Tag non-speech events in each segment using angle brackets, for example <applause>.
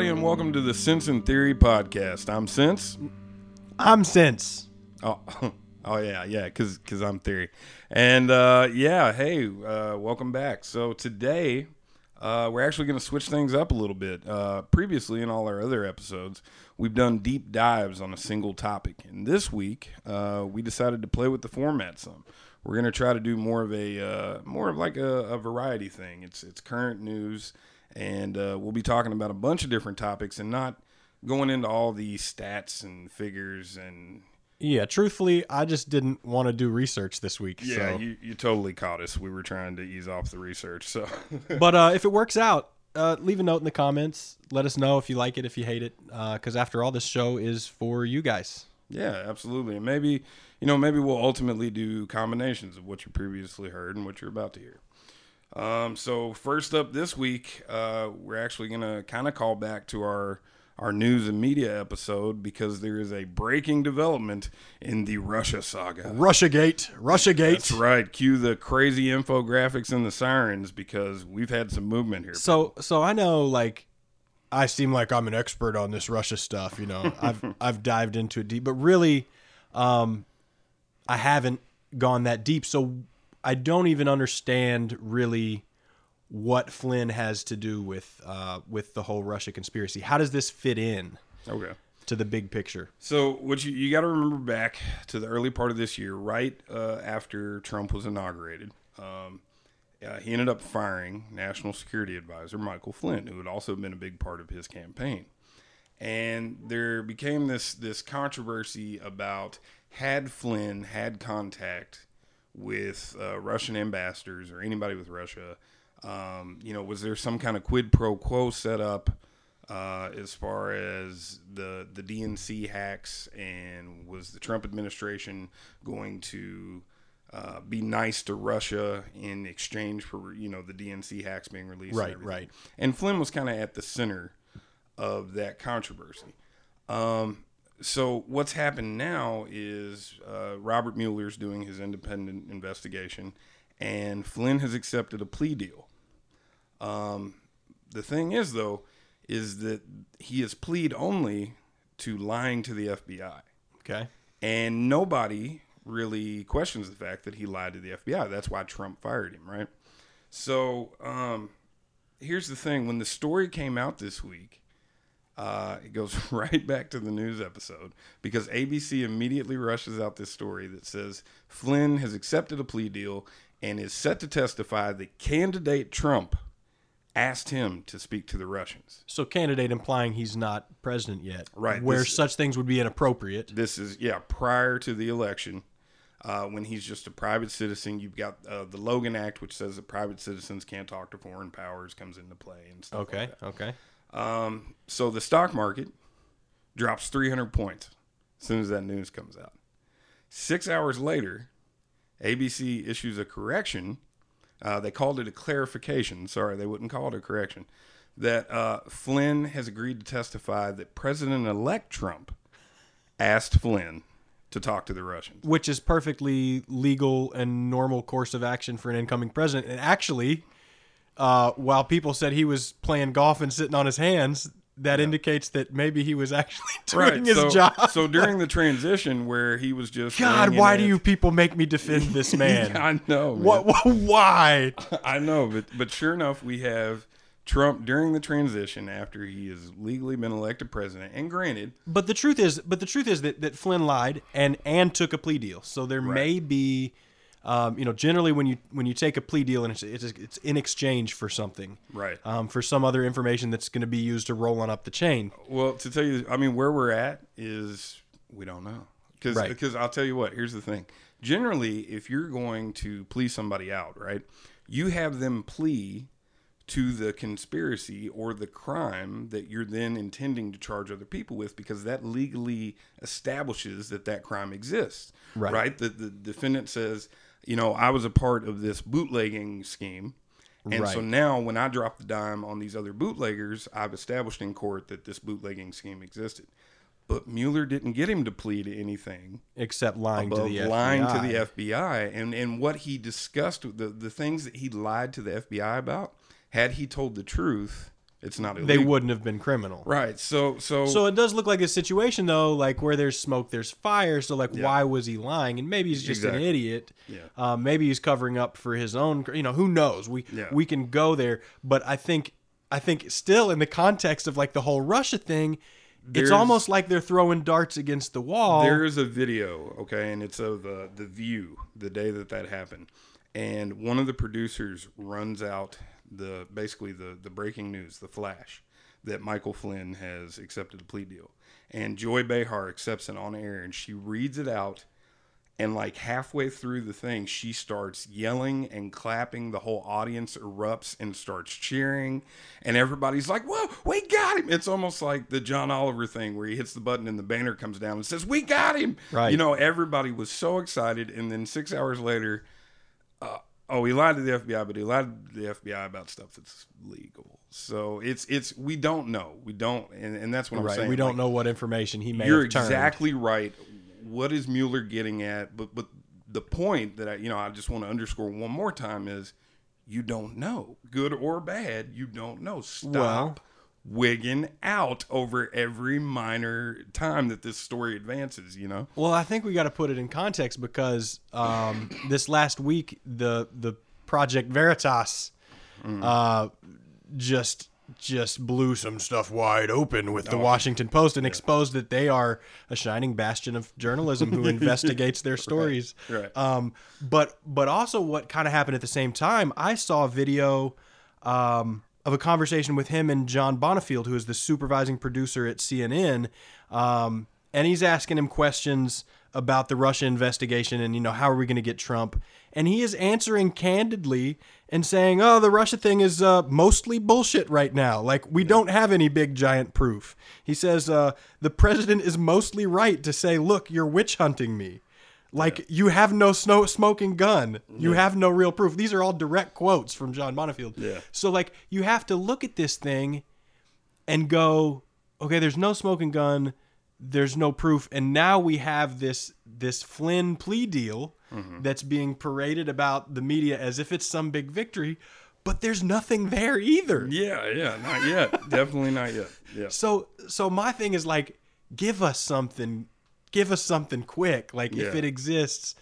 everybody, and welcome to the Sense and Theory podcast. I'm Sense. I'm Sense. Oh, <laughs> oh yeah, yeah, because because I'm Theory, and uh, yeah, hey, uh, welcome back. So today, uh, we're actually going to switch things up a little bit. Uh, previously, in all our other episodes, we've done deep dives on a single topic, and this week, uh, we decided to play with the format some. We're going to try to do more of a uh, more of like a, a variety thing. It's it's current news and uh, we'll be talking about a bunch of different topics and not going into all the stats and figures and Yeah, truthfully, I just didn't want to do research this week. yeah so. you, you totally caught us we were trying to ease off the research so <laughs> but uh, if it works out, uh, leave a note in the comments. Let us know if you like it, if you hate it, because after all, this show is for you guys. yeah absolutely and maybe you know maybe we'll ultimately do combinations of what you previously heard and what you're about to hear um, so first up this week uh, we're actually going to kind of call back to our our news and media episode because there is a breaking development in the russia saga Russiagate, Russiagate. That's right. Cue the crazy infographics and the sirens because we've had some movement here. So, so I know, like, I seem like I'm an expert on this Russia stuff. You know, I've <laughs> I've dived into it deep, but really, um, I haven't gone that deep. So I don't even understand really what Flynn has to do with uh, with the whole Russia conspiracy. How does this fit in Okay. to the big picture? So what you, you got to remember back to the early part of this year, right uh, after Trump was inaugurated, um, uh, he ended up firing National Security Advisor Michael Flynn, who had also been a big part of his campaign. And there became this this controversy about had Flynn had contact with uh, Russian ambassadors or anybody with Russia. Um, you know, was there some kind of quid pro quo set up uh, as far as the the DNC hacks, and was the Trump administration going to uh, be nice to Russia in exchange for you know the DNC hacks being released? Right, everything? right. And Flynn was kind of at the center of that controversy. Um, so what's happened now is uh, Robert Mueller's doing his independent investigation, and Flynn has accepted a plea deal. Um, the thing is, though, is that he has plead only to lying to the FBI, Okay. and nobody really questions the fact that he lied to the FBI. That's why Trump fired him, right? So um, here's the thing: when the story came out this week, uh, it goes <laughs> right back to the news episode because ABC immediately rushes out this story that says Flynn has accepted a plea deal and is set to testify that candidate Trump asked him to speak to the Russians. So, candidate implying he's not president yet, Right, Where this- such things would be inappropriate. This is yeah prior to the election. Uh, when he's just a private citizen, you've got uh, the Logan Act, which says that private citizens can't talk to foreign powers, comes into play and stuff. Okay. Like. Okay. Um, so the stock market drops 300 points as soon as that news comes out. Six hours later, ABC issues a correction. Uh, they called it a clarification. Sorry, they wouldn't call it a correction. That uh, Flynn has agreed to testify that President elect Trump asked Flynn to talk to the Russians. which is perfectly legal and normal course of action for an incoming president. And actually, uh, while people said he was playing golf and sitting on his hands, that indicates that maybe he was <laughs> actually doing his so, job. so during the transition where he was just God, why do it- you people make me defend <laughs> this man? I know. what, what? Why? <laughs> I know, but but sure enough, we have Trump during the transition after he has legally been elected president. And granted, But the truth is, but the truth is that, that Flynn lied and and took a plea deal. So there may be, um, you know, generally when you when you take a plea deal and it's it's, it's in exchange for something, right? um, for some other information that's going to be used to roll on up the chain. Well, to tell you, I mean, where we're at is we don't know because Right. because I'll tell you what. Here's the thing. Generally, if you're going to plea somebody out, right, you have them plea to the conspiracy or the crime that you're then intending to charge other people with because that legally establishes that that crime exists Right. the, the defendant says you know i was a part of this bootlegging scheme. And so now when i drop the dime on these other bootleggers i've established in court that this bootlegging scheme existed. But Mueller didn't get him to plead to anything except lying to the lying FBI. to the FBI and and what he discussed the the things that he lied to the FBI about had he told the truth It's not illegal. they wouldn't have been criminal. Right. So so So it does look like a situation though, like where there's smoke, there's fire. So like, Yeah. why was he lying? And maybe he's just Exactly. an idiot. Yeah. Um, maybe he's covering up for his own. You know, who knows? We Yeah. we can go there, but I think I think still in the context of like the whole Russia thing, There's- it's almost like they're throwing darts against the wall. There is a video, okay, and it's of uh, the View the day that that happened, and one of the producers runs out the basically the the breaking news, the flash that Michael Flynn has accepted a plea deal, and Joy Behar accepts it on air, and she reads it out. And like halfway through the thing, she starts yelling and clapping. The whole audience erupts and starts cheering. And everybody's like, Whoa, we got him. It's almost like the John Oliver thing where he hits the button and the banner comes down and says, We got him. Right. You know, everybody was so excited. And then six hours later, uh, oh, he lied to the FBI, but he lied to the FBI about stuff that's legal. So it's, it's, we don't know. We don't. And, and that's what I'm saying. We don't Like, know what information he may have. you're exactly right. What is Mueller getting at? But but the point that I you know I just want to underscore one more time is you don't know, good or bad. You don't know. Stop Well- wigging out over every minor time that this story advances. You know. Well, I think we got to put it in context because um, this last week the the Project Veritas Mm. uh, just just blew some stuff wide open with the Oh. Washington Post and exposed that they are a shining bastion of journalism who <laughs> investigates their stories. right. Um, but but also what kind of happened at the same time, I saw a video um, of a conversation with him and John Bonifield, who is the supervising producer at CNN, um, and he's asking him questions about the Russia investigation and you know how are we going to get Trump, and he is answering candidly and saying, "Oh, the Russia thing is uh, mostly bullshit right now. Like we don't have any big giant proof." He says uh, the president is mostly right to say, "Look, you're witch hunting me." Like you have no snow smoking gun. You have no real proof. These are all direct quotes from John Bonifield. Yeah. So like you have to look at this thing and go, okay, there's no smoking gun, there's no proof, and now we have this this Flynn plea deal mm-hmm. that's being paraded about the media as if it's some big victory, but there's nothing there either. Yeah, yeah, not yet. Definitely not yet. Yeah. So so my thing is like give us something give us something quick. Like if it exists.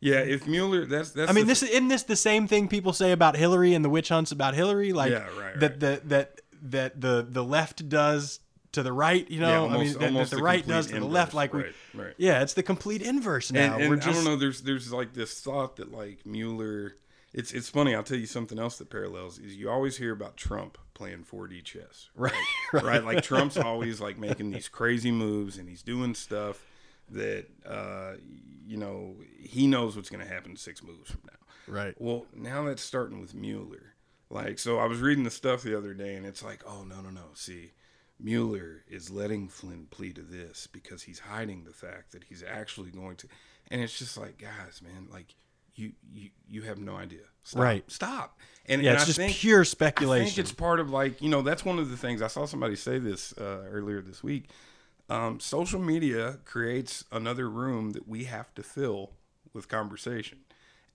Yeah, if Mueller, that's that's. I mean, the- this isn't this the same thing people say about Hillary and the witch hunts about Hillary, like Yeah, right, that right. the that that the the left does to the right. You know, Yeah, I mean, almost- that, that the the right does to the inverse. left. Like we, Right, right. yeah, it's the complete inverse now. And, and We're I don't know. There's there's like this thought that like Mueller. It's it's funny. I'll tell you something else that parallels is you always hear about Trump playing 4D chess, <laughs> right, right? Like Trump's always like making these crazy moves and he's doing stuff that uh, you know he knows what's going to happen six moves from now. right. Well, now that's starting with Mueller. Like, so I was reading the stuff the other day, and it's like, oh no, no, no. See, Mueller is letting Flynn plead to this because he's hiding the fact that he's actually going to. And it's just like, guys, man, like you, you, you have no idea. Stop, Right. Stop. And Yeah, and it's I just think, pure speculation. I think it's part of like you know that's one of the things I saw somebody say this uh, earlier this week. Um, social media creates another room that we have to fill with conversation,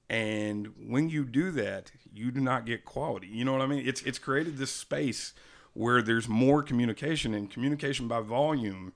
and when you do that, you do not get quality. You know what I mean? It's it's created this space where there's more communication, and communication by volume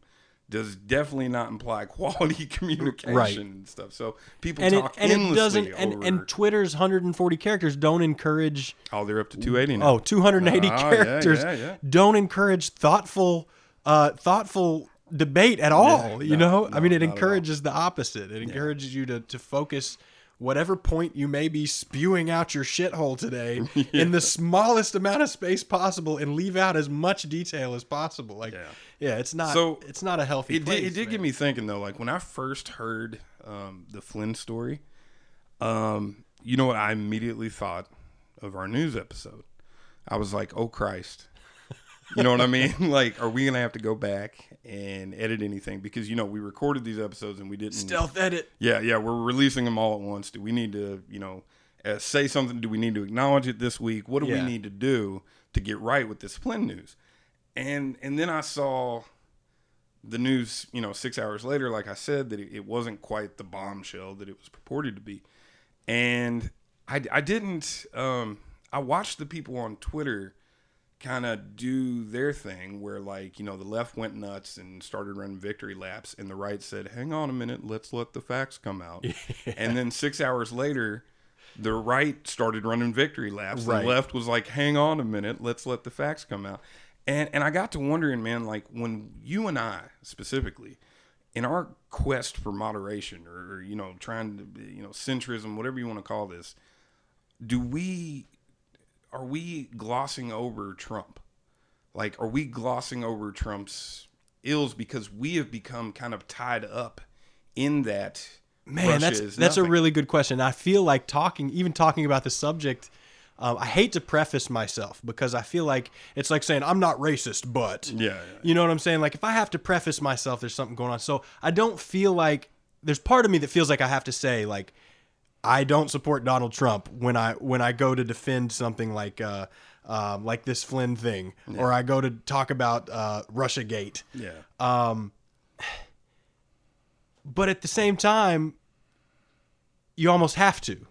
does definitely not imply <laughs> quality communication Right. and stuff. So people and it talk and it doesn't and, and Twitter's 140 characters don't encourage oh, they're up to 280 now. oh 280 Ah, yeah, characters yeah, yeah. don't encourage thoughtful uh thoughtful debate at all you no, know? I mean it not at all. encourages the opposite. It encourages you to to focus whatever point you may be spewing out your shithole today <laughs> in the smallest amount of space possible and leave out as much detail as possible. Like yeah, Yeah. it's not So, it's not a healthy it place, did, it did man. get me thinking though like when i first heard um, the flynn story um, you know what i immediately thought of our news episode? I was like oh christ. You know what i mean? <laughs> Like are we gonna have to go back and edit anything because you know we recorded these episodes and we didn't stealth edit. Yeah yeah we're releasing them all at once. Do we need to you know uh, say something? Do we need to acknowledge it this week? What do Yeah. we need to do to get right with this flynn news? And and then i saw the news, you know, six hours later, like I said, that it, it wasn't quite the bombshell that it was purported to be. And I, I didn't, um, I watched the people on Twitter kind of do their thing where like you know the left went nuts and started running victory laps and the right said hang on a minute let's let the facts come out. <laughs> And then six hours later the right started running victory laps. Right. the left was like hang on a minute let's let the facts come out. And and i got to wondering man like when you and i specifically in our quest for moderation or, or you know trying to be, you know centrism whatever you want to call this do we are we glossing over Trump? Like, are we glossing over Trump's ills because we have become kind of tied up in that? Man, that's that's a really good question. I feel like talking, even talking about the subject. Um, I hate to preface myself because I feel like it's like saying I'm not racist, but Yeah, yeah. you know what I'm saying. Like if I have to preface myself, there's something going on. So I don't feel like there's part of me that feels like I have to say like I don't support Donald Trump when I when I go to defend something like uh, um, like this Flynn thing, or I go to talk about uh, Russia Gate. yeah, but at the same time, you almost have to.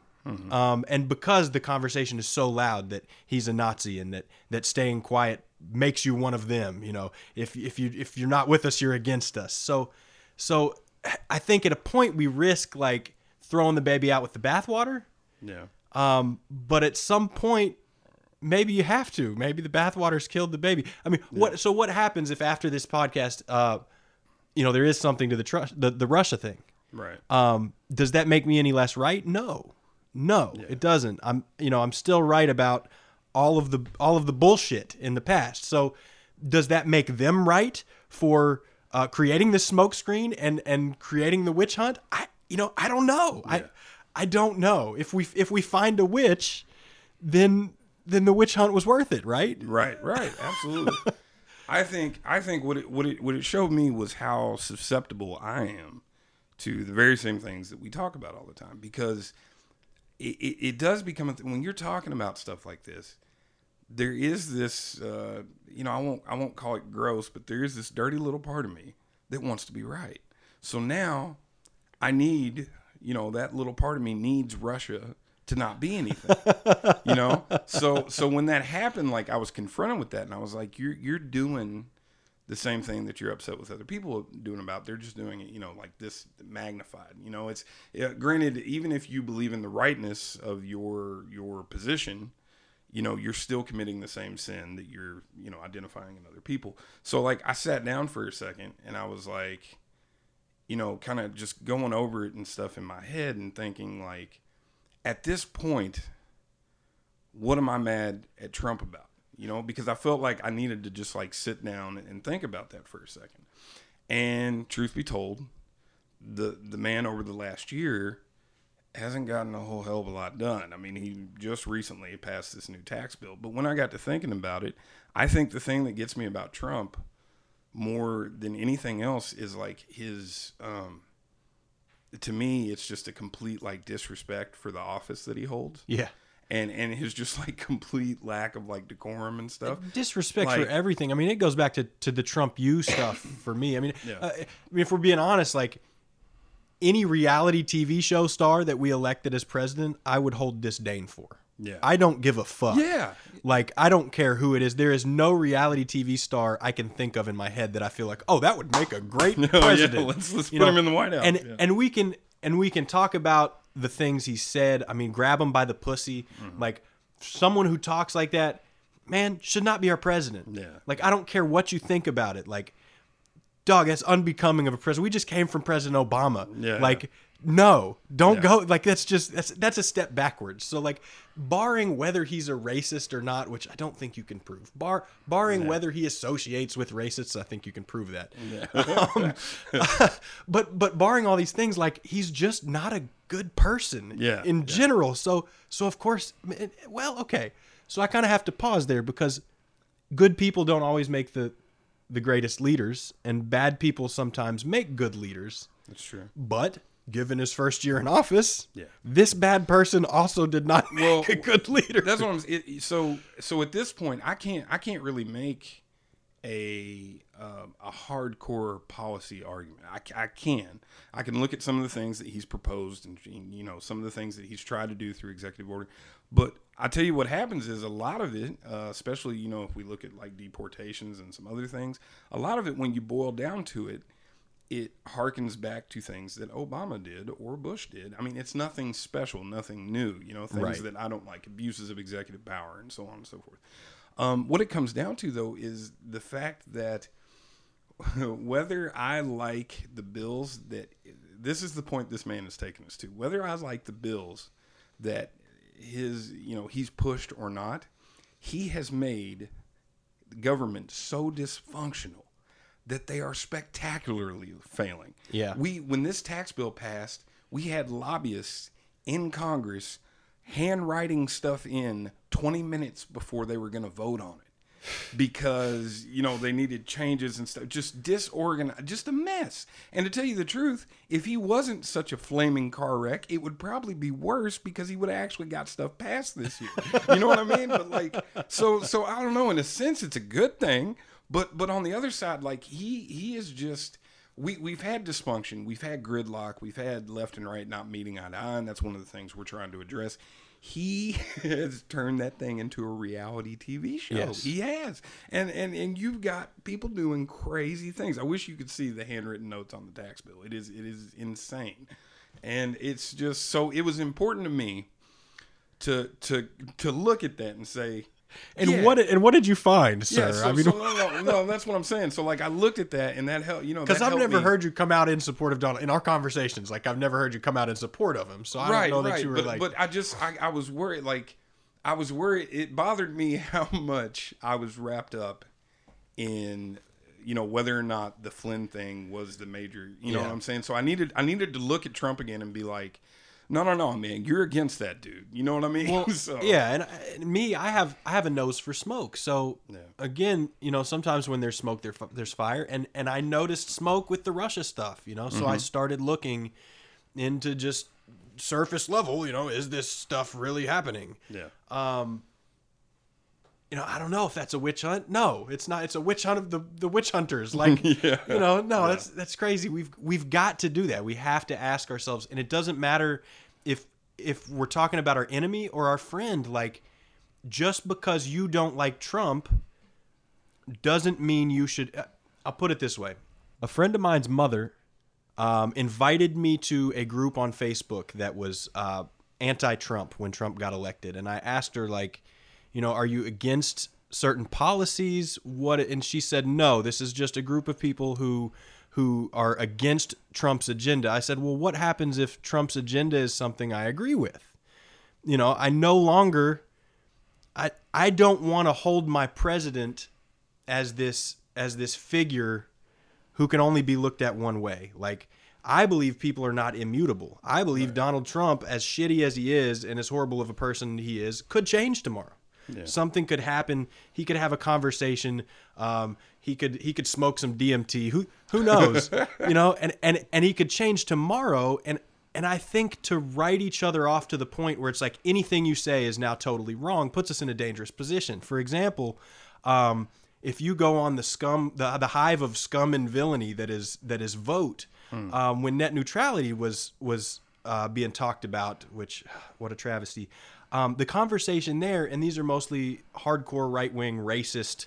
Um, and because the conversation is so loud that he's a Nazi and that, that staying quiet makes you one of them, you know, if, if you if you're not with us, you're against us. So so I think at a point we risk like throwing the baby out with the bathwater. yeah, Um, but at some point, maybe you have to. Maybe the bathwater's killed the baby. I mean, what? So what happens if after this podcast, uh, you know, there is something to the trust the, the Russia thing? right. Um, does that make me any less right? No, no, it doesn't. I'm, you know, I'm still right about all of the all of the bullshit in the past. So, does that make them right for uh, creating the smokescreen and and creating the witch hunt? I, you know, I don't know. I, I don't know. If we if we find a witch, then then the witch hunt was worth it, right? Right, right, absolutely. <laughs> I think I think what it what it what it showed me was how susceptible I am to the very same things that we talk about all the time because it, it, it does become a th- when you're talking about stuff like this there is this uh, you know I won't I won't call it gross but there is this dirty little part of me that wants to be right so now I need you know that little part of me needs Russia to not be anything <laughs> you know? So so when that happened like i was confronted with that and i was like you're you're doing the same thing that you're upset with other people doing about. They're just doing it you know like this magnified. You know it's granted even if you believe in the rightness of your your position you know you're still committing the same sin that you're you know identifying in other people. So like i sat down for a second and i was like you know kind of just going over it and stuff in my head and thinking like at this point what am I mad at Trump about? You know, because I felt like I needed to just like sit down and think about that for a second. And truth be told, the the man over the last year hasn't gotten a whole hell of a lot done. I mean, he just recently passed this new tax bill. But when I got to thinking about it, I think the thing that gets me about Trump more than anything else is like his um to me it's just a complete like disrespect for the office that he holds Yeah. and and his just like complete lack of like decorum and stuff. disrespect Like- for everything. I mean, it goes back to, to the Trump you stuff <coughs> for me. I mean, Yeah. uh, I mean, if we're being honest, like any reality TV show star that we elected as president, I would hold disdain for. Yeah. I don't give a fuck. Yeah. Like I don't care who it is. There is no reality TV star I can think of in my head that I feel like, oh, that would make a great <laughs> yeah, president. let's- let's You put him in the White House. And Yeah. and we can and we can talk about the things he said. I mean, grab him by the pussy. Mm-hmm. Like someone who talks like that, man, should not be our president. Yeah. Like I don't care what you think about it. Like, dog, that's unbecoming of a president. We just came from President Obama. Yeah. Like, no, don't Yeah. go. Like that's just that's that's a step backwards. So like, barring whether he's a racist or not, which I don't think you can prove. Bar barring whether he associates with racists, I think you can prove that. <laughs> Um, <laughs> but but barring all these things, like he's just not a good person. Yeah, In yeah. general, so so of course, well, okay. So I kind of have to pause there because good people don't always make the the greatest leaders, and bad people sometimes make good leaders. That's true. But given his first year in office, Yeah. this bad person also did not <laughs> make Well, a good leader. That's what I'm. It, so so at this point, I can't I can't really make a um, a hardcore policy argument. I can I can look at some of the things that he's proposed and you know some of the things that he's tried to do through executive order. But I tell you what happens is a lot of it, uh, especially you know if we look at like deportations and some other things, a lot of it when you boil down to it, it harkens back to things that Obama did or Bush did. I mean, it's nothing special, nothing new. You know, things Right. that I don't like, abuses of executive power, and so on and so forth. Um, what it comes down to, though, is the fact that <laughs> whether I like the bills that this is the point this man has taken us to, whether I like the bills that his, you know, he's pushed or not, he has made government so dysfunctional that they are spectacularly failing. Yeah. We when this tax bill passed, we had lobbyists in Congress handwriting stuff in 20 minutes before they were going to vote on it. Because you know they needed changes and stuff just disorganized just a mess. And to tell you the truth if he wasn't such a flaming car wreck it would probably be worse because he would have actually got stuff passed this year. You know what i mean? But like so so i don't know. In a sense it's a good thing but but on the other side like he he is just we, we've had dysfunction, we've had gridlock, we've had left and right not meeting eye to eye, and that's one of the things we're trying to address. He <laughs> has turned that thing into a reality TV show. Yes. He has, and and and you've got people doing crazy things. I wish you could see the handwritten notes on the tax bill. It is it is insane, and it's just so. It was important to me to to to look at that and say, And yeah. what and what did you find, sir? Yeah, so, I mean, so no, no, no, that's what I'm saying. So like, I looked at that, and that helped. You know, because I've never me. heard you come out in support of Donald in our conversations. Like I've never heard you come out in support of him. So I right, don't know right. that you were but, like. but I just I, I was worried. Like I was worried. It bothered me <laughs> how much I was wrapped up in you know whether or not the Flynn thing was the major. You know Yeah. what I'm saying? So I needed I needed to look at Trump again and be like, no, no, no, man, you're against that dude. You know what I mean? <laughs> so, yeah, and, and me, I have I have a nose for smoke. So Yeah. again, you know, sometimes when there's smoke, there there's fire, and and I noticed smoke with the Russia stuff. You know, so Mm-hmm. I started looking into just surface level. You know, is this stuff really happening? yeah. You know, I don't know if that's a witch hunt. No, it's not. It's a witch hunt of the, the witch hunters. <laughs> Like, Yeah. you know, no, that's that's crazy. We've we've got to do that. We have to ask ourselves, and it doesn't matter if if we're talking about our enemy or our friend. Like, just because you don't like Trump doesn't mean you should. uh, I'll put it this way: a friend of mine's mother um, invited me to a group on Facebook that was uh, anti-Trump when Trump got elected, and I asked her like, you know, are you against certain policies? What? And she said, no. This is just a group of people who who are against Trump's agenda. I said, well, what happens if Trump's agenda is something I agree with? You know, I no longer. I I don't want to hold my president as this as this figure who can only be looked at one way. Like I believe people are not immutable. I believe Donald Trump, as shitty as he is and as horrible of a person he is, could change tomorrow. Something could happen. He could have a conversation. Um, he could he could smoke some DMT. Who who <laughs> knows? you know, and and and he could change tomorrow. And and I think to write each other off to the point where it's like anything you say is now totally wrong puts us in a dangerous position. For example, um, if you go on the scum the, the hive of scum and villainy that is that is Voat um, when net neutrality was was uh, being talked about which <sighs> what a travesty um, the conversation there and these are mostly hardcore right-wing racist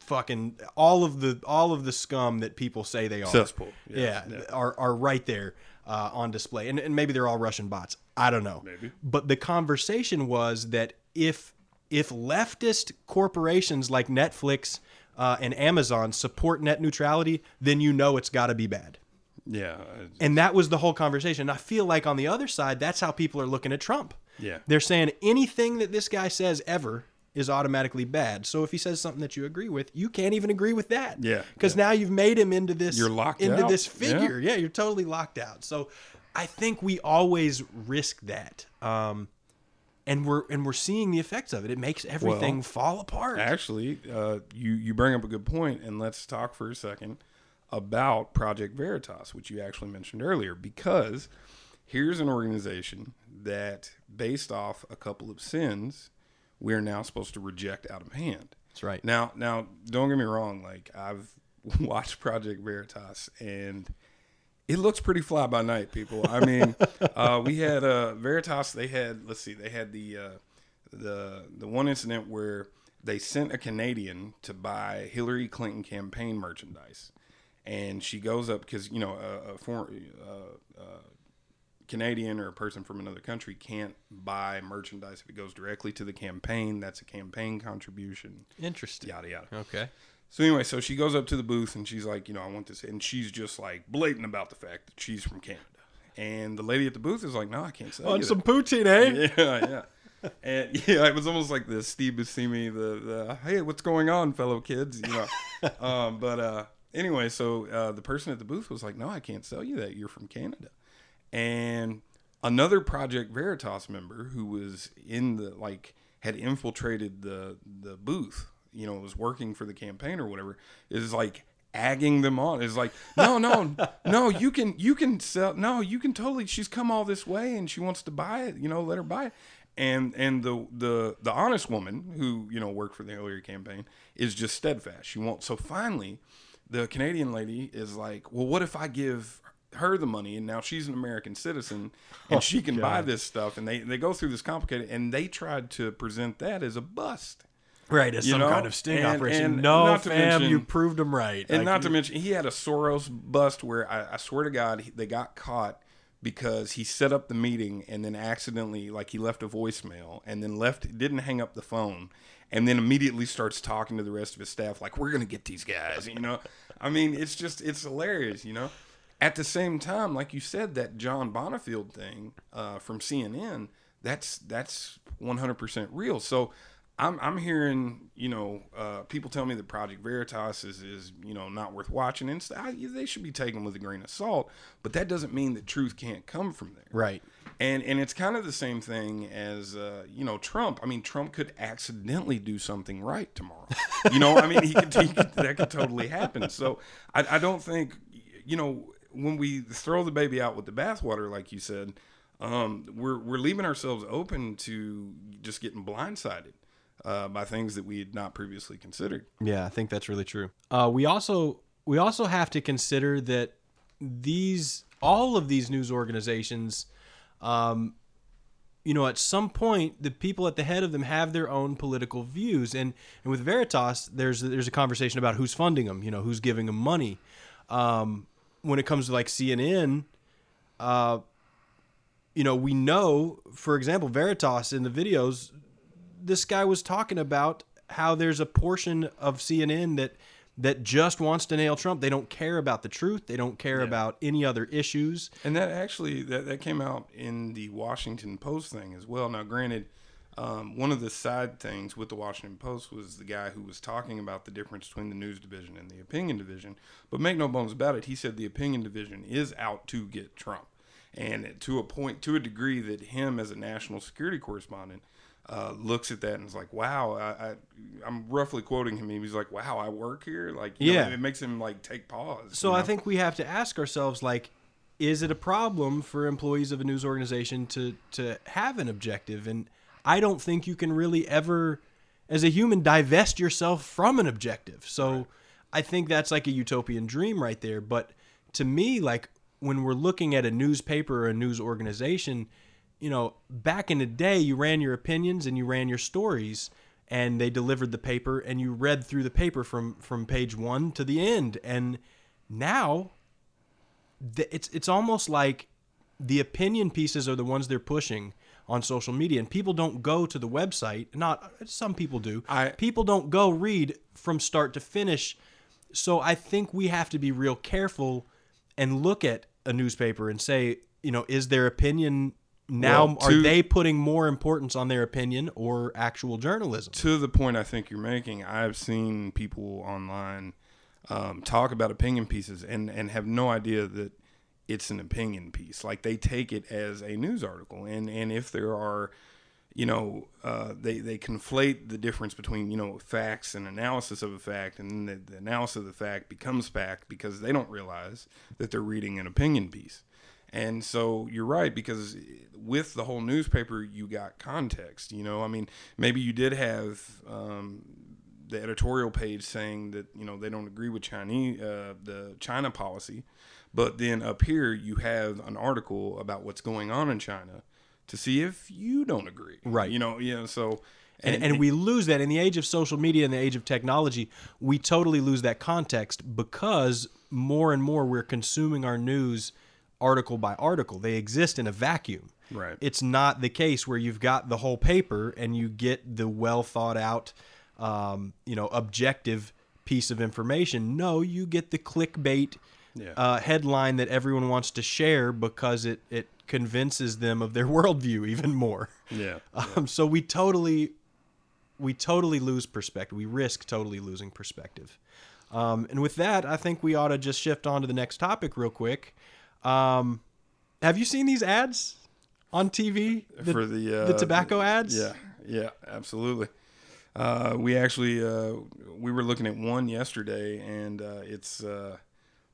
fucking all of the all of the scum that people say they are Cesspool. yeah, Yeah, are are right there uh, on display, and, and maybe they're all Russian bots. I don't know. Maybe. But the conversation was that if if leftist corporations like Netflix uh, and Amazon support net neutrality, then you know it's got to be bad. Yeah. And that was the whole conversation. I feel like on the other side, that's how people are looking at Trump. Yeah. They're saying anything that this guy says ever is automatically bad. So if he says something that you agree with, you can't even agree with that. Yeah, Because now you've made him into this You're locked into out. this figure. Yeah. you're totally locked out. So I think we always risk that. Um and we're and we're seeing the effects of it. It makes everything Well, fall apart. Actually, uh, you you bring up a good point, and let's talk for a second about Project Veritas, which you actually mentioned earlier, because here's an organization that, based off a couple of sins, we're now supposed to reject out of hand. That's right. Now, now, don't get me wrong. Like I've <laughs> watched Project Veritas, and it looks pretty fly by night. People, I mean, <laughs> uh, we had uh, Veritas. They had let's see, they had the uh, the the one incident where they sent a Canadian to buy Hillary Clinton campaign merchandise, and she goes up because you know a, a foreign. Canadian or a person from another country can't buy merchandise if it goes directly to the campaign. That's a campaign contribution. Interesting. Yada yada. Okay. So anyway, so she goes up to the booth and she's like, you know, I want this, and she's just like blatant about the fact that she's from Canada. And the lady at the booth is like, no, I can't sell On you some that." poutine, eh? <laughs> Yeah, yeah. And <laughs> yeah, it was almost like the Steve Buscemi, the, the hey, what's going on, fellow kids? You know. <laughs> um, but uh, anyway, so uh, the person at the booth was like, no, I can't sell you that. You're from Canada. And another Project Veritas member who was in the like had infiltrated the the booth, you know, was working for the campaign or whatever, is like agging them on. Is like, no, no, no, you can you can sell no, you can totally she's come all this way and she wants to buy it, you know, let her buy it. And and the the the honest woman who, you know, worked for the Hillary campaign is just steadfast. She won't so finally the Canadian lady is like, Well, what if I give her the money and now she's an American citizen <laughs> and oh, she can buy this stuff and they, they go through this complicated and they tried to present that as a bust. Right, as You some know? kind of sting And- operation. and no, not to fam, mention- you proved them right. And Like, not to mention, he had a Soros bust where I, I swear to God, he, they got caught because he set up the meeting and then accidentally, like, he left a voicemail and then left, didn't hang up the phone, and then immediately starts talking to the rest of his staff, like, we're going to get these guys, you know? I mean, it's just, it's hilarious, you know? At the same time, like you said, that John Bonifield thing uh, from CNN, that's that's 100% real. So I'm, I'm hearing, you know, uh, people tell me that Project Veritas is, is you know, not worth watching. And I, they should be taken with a grain of salt. But that doesn't mean that truth can't come from there. right. And and it's kind of the same thing as uh, you know Trump. I mean, Trump could accidentally do something right tomorrow. You know, I mean, he could, he could that could totally happen. So I, I don't think you know when we throw the baby out with the bathwater, like you said, um, we're we're leaving ourselves open to just getting blindsided uh, by things that we had not previously considered. Yeah, I think that's really true. Uh, we also we also have to consider that these all of these news organizations, um, you know, at some point the people at the head of them have their own political views, and and with Veritas, there's there's a conversation about who's funding them, you know, who's giving them money. Um, when it comes to like CNN, uh, you know, we know, for example, Veritas in the videos, this guy was talking about how there's a portion of CNN that that just wants to nail Trump. They don't care about the truth. They don't care about any other issues. And that actually that, that came out in the Washington Post thing as well. Now, granted, um, one of the side things with the Washington Post was the guy who was talking about the difference between the news division and the opinion division. But make no bones about it, he said the opinion division is out to get Trump, and to a point, to a degree that him as a national security correspondent. Uh, looks at that and is like, "Wow!" I, I, I'm roughly quoting him. He's like, "Wow, I work here." Like, you know, Yeah. it makes him like take pause. So you I know? think we have to ask ourselves like is it a problem for employees of a news organization to to have an objective and I don't think you can really ever as a human divest yourself from an objective. So I think that's like a utopian dream right there, but to me like when we're looking at a newspaper or a news organization, you know, back in the day you ran your opinions and you ran your stories and they delivered the paper and you read through the paper from from page 1 to the end. And now the, it's it's almost like the opinion pieces are the ones they're pushing on social media and people don't go to the website not some people do. I- people don't go read from start to finish. So i think we have to be real careful and look at a newspaper and say you know is their opinion now Well, are they putting more importance on their opinion or actual journalism? To the point I think you're making, I've seen people online um, talk about opinion pieces and, and have no idea that it's an opinion piece. Like they take it as a news article, and and if there are, you know, uh, they they conflate the difference between you know facts and analysis of a fact, and the, the analysis of the fact becomes fact because they don't realize that they're reading an opinion piece. And so you're right because with the whole newspaper, you got context. You know, I mean, maybe you did have um, the editorial page saying that you know they don't agree with Chinese uh, the China policy, but then up here you have an article about what's going on in China to see if you don't agree. Right. You know. Yeah. So. and, and we lose that in the age of social media and the age of technology we totally lose that context because more and more we're consuming our news article by article they exist in a vacuum Right. it's not the case where you've got the whole paper and you get the well thought out um, you know objective piece of information no you get the clickbait Yeah. uh, headline that everyone wants to share because it it convinces them of their <laughs> worldview even more yeah. um, so we totally we totally lose perspective. We risk totally losing perspective. Um, and with that, I think we ought to just shift on to the next topic real quick. Um, have you seen these ads on TV? The, for the uh, the tobacco ads? Yeah, yeah, absolutely. Uh, we actually uh, we were looking at one yesterday, and uh, it's uh,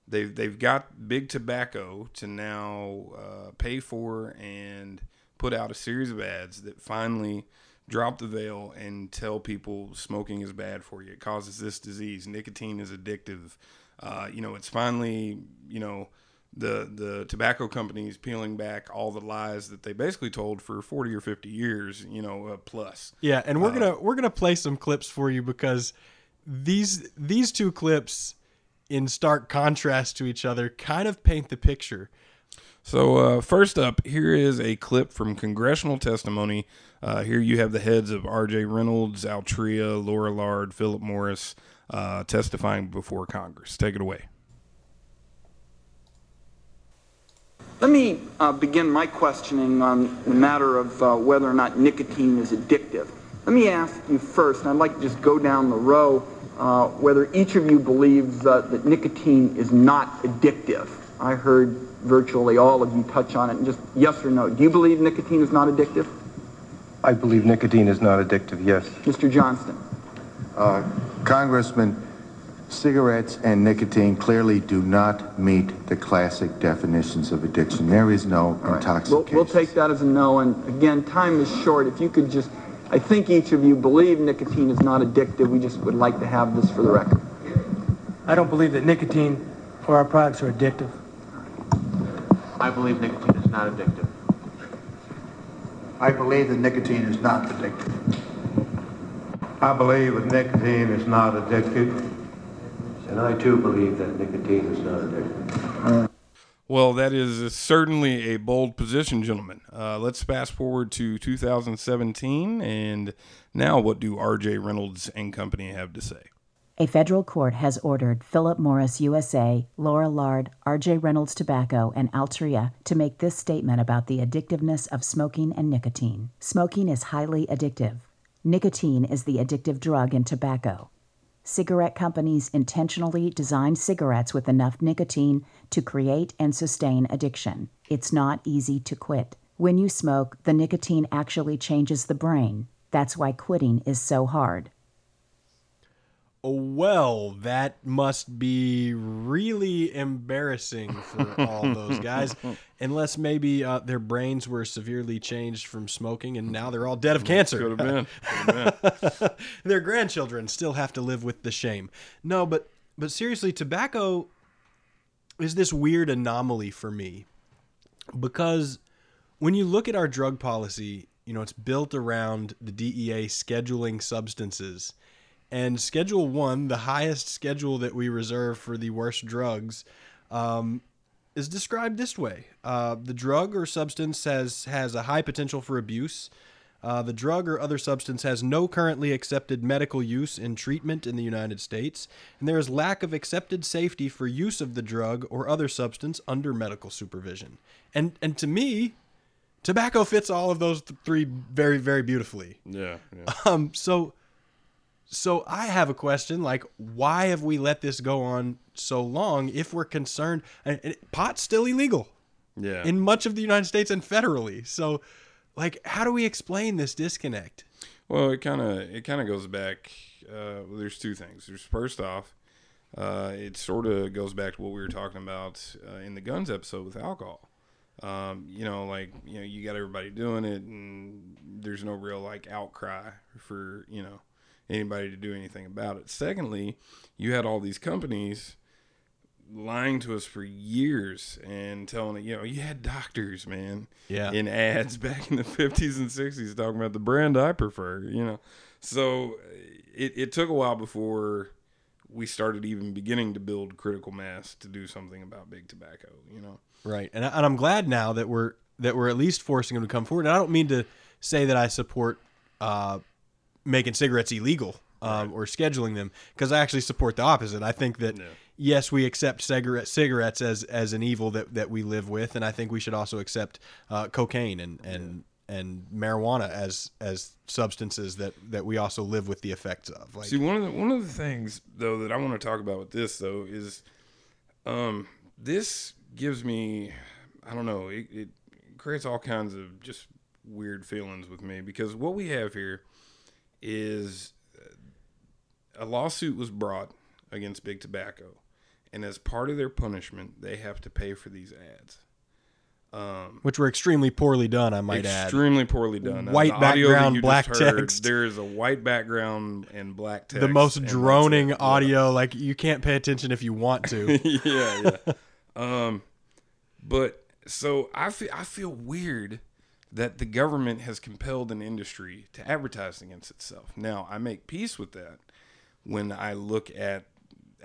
they've they've got big tobacco to now uh, pay for and put out a series of ads that finally drop the veil and tell people smoking is bad for you. It causes this disease. Nicotine is addictive. Uh, you know, it's finally you know the the tobacco companies peeling back all the lies that they basically told for 40 or 50 years you know uh, plus Yeah, and we're gonna we're gonna play some clips for you because these these two clips, in stark contrast to each other, kind of paint the picture. so uh, first up here is a clip from congressional testimony uh, here you have the heads of rj reynolds altria Lorillard philip morris uh, testifying before congress take it away Let me uh, begin my questioning on the matter of uh, whether or not nicotine is addictive. Let me ask you first, and I'd like to just go down the row, uh, whether each of you believes uh, that nicotine is not addictive. I heard virtually all of you touch on it, and just yes or no. Do you believe nicotine is not addictive? I believe nicotine is not addictive, yes. Mr. Johnston? Uh, Congressman, cigarettes and nicotine clearly do not meet the classic definitions of addiction. There is no We'll, intoxication. we'll take that as a no, and again, time is short. If you could just, I think each of you believe nicotine is not addictive. We just would like to have this for the record. I don't believe that nicotine or our products are addictive. I believe nicotine is not addictive. I believe that nicotine is not addictive. I believe that nicotine is not addictive. And I too believe that nicotine is not addictive. Well, that is certainly a bold position, gentlemen. Uh, let's fast forward to 2017, and now what do R.J. Reynolds and company have to say? A federal court has ordered Philip Morris USA, Lorillard, RJ Reynolds Tobacco, and Altria to make this statement about the addictiveness of smoking and nicotine. Smoking is highly addictive. Nicotine is the addictive drug in tobacco. Cigarette companies intentionally design cigarettes with enough nicotine to create and sustain addiction. It's not easy to quit. When you smoke, the nicotine actually changes the brain. That's why quitting is so hard. Oh well, that must be really embarrassing for all those guys, <laughs> unless maybe uh, their brains were severely changed from smoking and now they're all dead of cancer. Could have been. <laughs> Could have been. their grandchildren still have to live with the shame. No, but but seriously, tobacco is this weird anomaly for me because when you look at our drug policy, you know, it's built around the DEA scheduling substances. And Schedule 1, the highest schedule that we reserve for the worst drugs, um, is described this way uh, The drug or substance has, has a high potential for abuse. Uh, the drug or other substance has no currently accepted medical use in treatment in the United States, and there is lack of accepted safety for use of the drug or other substance under medical supervision. And and to me, tobacco fits all of those th- three very very beautifully. Yeah. yeah. Um, so, so I have a question: like, why have we let this go on so long? If we're concerned, and, and pot's still illegal Yeah. in much of the United States and federally. So, like, how do we explain this disconnect? Well, it kind of it kind of goes back. Uh, well, there's two things. There's first off, uh, it sort of goes back to what we were talking about uh, in the guns episode with alcohol. Um, you know, like you know, you got everybody doing it, and there's no real like outcry for you know anybody to do anything about it. Secondly, you had all these companies lying to us for years and telling it, you know, you had doctors, man, Yeah. in ads <laughs> back in the 50s and 60s talking about the brand I prefer, you know. So it, it took a while before we started even beginning to build critical mass to do something about big tobacco, you know. Right, and, I, and I'm glad now that we're that we're at least forcing them to come forward. And I don't mean to say that I support uh, making cigarettes illegal um, or scheduling them because I actually support the opposite. I think that yes, we accept cigarette cigarettes as as an evil that that we live with, and I think we should also accept uh, cocaine and and and marijuana as as substances that that we also live with the effects of. Like, See, one of the one of the things though that I want to talk about with this though is, um, this gives me, I don't know, it, it creates all kinds of just weird feelings with me because what we have here is a lawsuit was brought against Big Tobacco, and as part of their punishment, they have to pay for these ads. Um, which were extremely poorly done, I might add. extremely poorly done. White background, black heard, text. There is a white background and black text. the most droning it. Yeah. audio, like you can't pay attention if you want to. <laughs> yeah, yeah. <laughs> Um, but so I feel I feel weird that the government has compelled an industry to advertise against itself. Now I make peace with that when I look at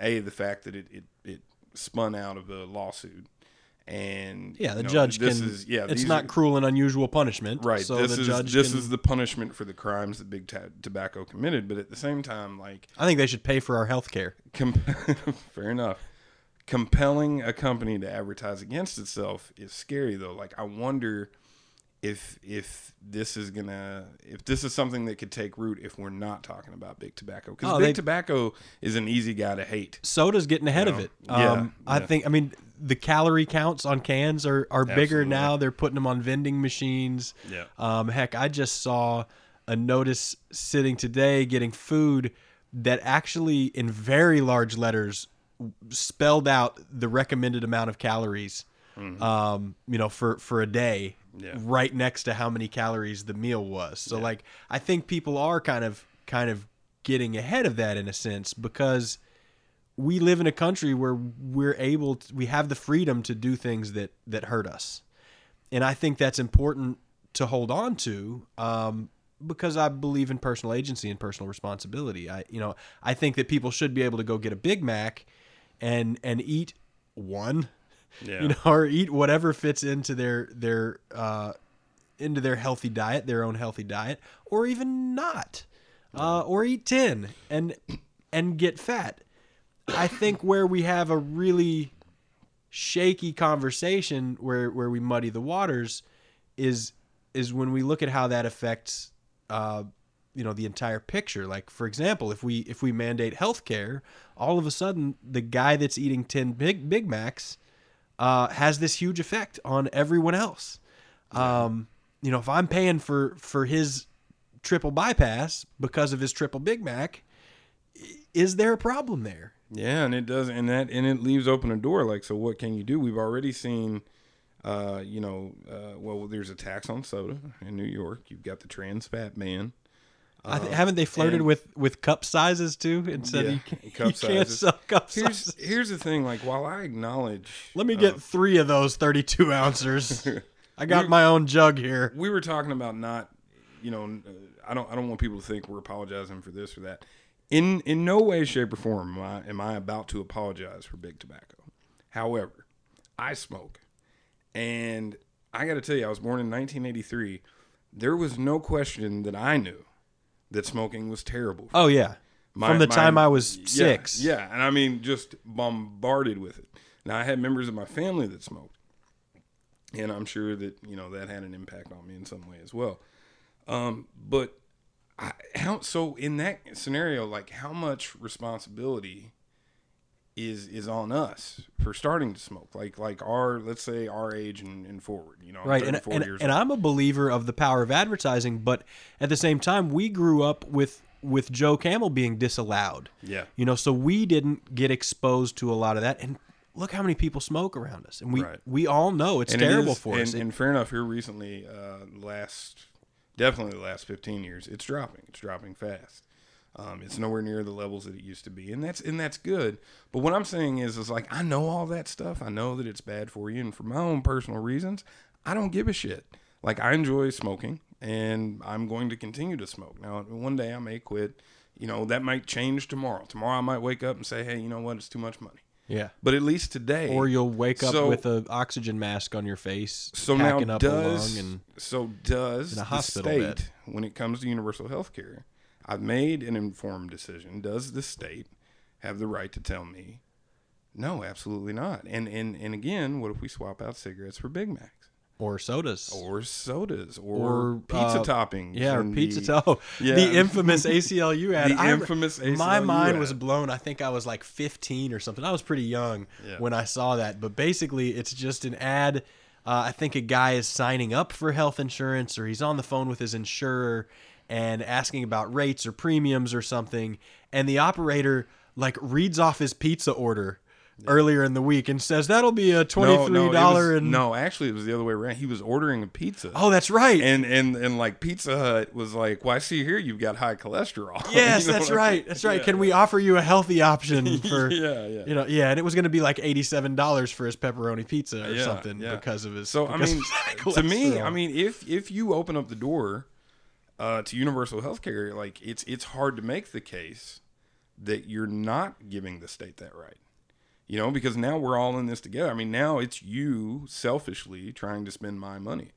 a the fact that it it, it spun out of a lawsuit. And Yeah, the you know, judge this can. Is, yeah, it's not are- cruel and unusual punishment, Right. So this the is judge this can- is the punishment for the crimes that Big Ta- Tobacco committed. But at the same time, like I think they should pay for our health care. Com- <laughs> fair enough. Compelling a company to advertise against itself is scary though. Like I wonder if if this is gonna if this is something that could take root if we're not talking about big tobacco because Oh, big they- tobacco is an easy guy to hate. Soda's getting ahead of know, it. yeah, Um, I think. I mean, the calorie counts on cans are are bigger Absolutely. now. They're putting them on vending machines. Yeah. Um, heck, I just saw a notice sitting today getting food that actually in very large letters spelled out the recommended amount of calories. Um, you know, for for a day, Mm-hmm. Yeah. right next to how many calories the meal was. So like, I think people are kind of kind of getting ahead of that in a sense because we live in a country where we're able to, we have the freedom to do things that that hurt us and i think that's important to hold on to um, because i believe in personal agency and personal responsibility i you know i think that people should be able to go get a big mac and and eat one Yeah. you <laughs> know or eat whatever fits into their their uh into their healthy diet their own healthy diet or even not. Uh, or eat 10 and and get fat. I think where we have a really shaky conversation where where we muddy the waters is is when we look at how that affects uh, you know the entire picture. Like for example if we if we mandate healthcare all of a sudden the guy that's eating 10 big big macs uh, has this huge effect on everyone else um, you know if i'm paying for for his triple bypass because of his triple big mac is there a problem there Yeah, and it does, and that and it leaves open a door. Like, so what can you do? We've already seen, uh, you know, uh, well, there's a tax on soda in New York. You've got the trans fat ban. I th- Uh, haven't they flirted with with cup sizes too? And said Yeah, you, can't, cup you can't sizes. sell cup Here's sizes. here's the thing. Like, while I acknowledge, Let me uh, get three of those thirty-two ounces. <laughs> I got We- my own jug here. we were talking about not, you know, uh, I don't I don't want people to think we're apologizing for this or that. In in no way, shape, or form am I, am I about to apologize for big tobacco. However, I smoke, and I got to tell you, I was born in 1983. There was no question that I knew that smoking was terrible. Oh yeah, My- from the my- time I was yeah, six. Yeah, and I mean just bombarded with it. Now I had members of my family that smoked, and I'm sure that you know that had an impact on me in some way as well. Um, but I, how so in that scenario, like how much responsibility is is on us for starting to smoke? Like like our let's say our age and, and forward, you know, I'm right and, 34 and, and i'm a believer of the power of advertising but at the same time we grew up with with joe camel being disallowed Yeah. you know so we didn't get exposed to a lot of that and look how many people smoke around us and we Right. we all know it's And terrible is- for and, us And fair enough, here recently, uh, last definitely the last fifteen years, it's dropping. It's dropping fast. Um, it's nowhere near the levels that it used to be, and that's and that's good. But what I'm saying is, is like I know all that stuff. I know that it's bad for you, and for my own personal reasons, I don't give a shit. Like I enjoy smoking, and I'm going to continue to smoke. Now, one day I may quit. You know, that might change tomorrow. Tomorrow I might wake up and say, hey, you know what? It's too much money. Yeah. But at least today, Or you'll wake up So- with an oxygen mask on your face, so now does a lung, and so does in a the state bed. when it comes to universal health care i've made an informed decision does the state have the right to tell me no absolutely not and and and again what if we swap out cigarettes for big macs or sodas, or sodas or, Or, pizza uh, toppings yeah, or pizza. the- Oh, <laughs> yeah. the infamous <laughs> ACLU ad. The I infamous My ACLU mind was blown. I think I was like 15 or something. I was pretty young Yeah. when I saw that. But basically, it's just an ad. Uh, I think a guy is signing up for health insurance, or he's on the phone with his insurer and asking about rates or premiums or something, and the operator like reads off his pizza order. Earlier in the week, and says that'll be a twenty no, no, was- and no actually it was the other way around he was ordering a pizza oh that's right and and and like Pizza Hut was like, "Well, I see here you've got high cholesterol." <laughs> Yes, You know that's I right. mean? That's right. Yeah. Can we offer you a healthy option <laughs> for Yeah, yeah. You know, yeah, and it was going to be like eighty-seven dollars for his pepperoni pizza or Yeah, something yeah. because of his. So I mean, to me. I mean, if if you open up the door uh, to universal health care, like it's it's hard to make the case that you're not giving the state that right. You know, because now we're all in this together. I mean, now it's you selfishly trying to spend my money.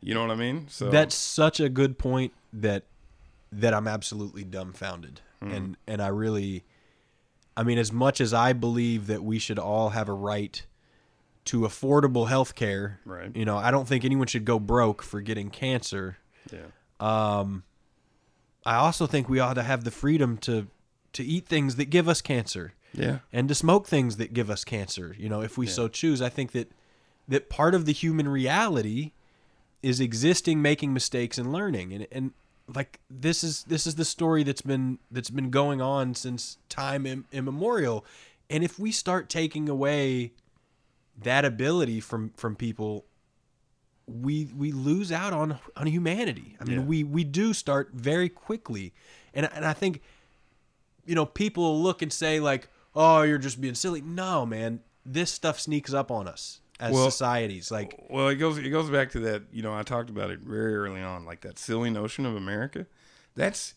You know what I mean? So that's such a good point that that I'm absolutely dumbfounded, Hmm. and and I really, I mean, as much as I believe that we should all have a right to affordable health care, Right. You know, I don't think anyone should go broke for getting cancer. yeah. Um, I also think we ought to have the freedom to to eat things that give us cancer. Yeah. and to smoke things that give us cancer you know if we so choose i think that that part of the human reality is existing making mistakes and learning and and like this is this is the story that's been that's been going on since time Im- immemorial and if we start taking away that ability from from people we we lose out on on humanity i mean Yeah. we we do start very quickly and and i think you know, people look and say like, "Oh, you're just being silly." No, man, this stuff sneaks up on us as Well- societies. Like, Well, it goes it goes back to that. You know, I talked about it very early on, like that silly notion of America. That's,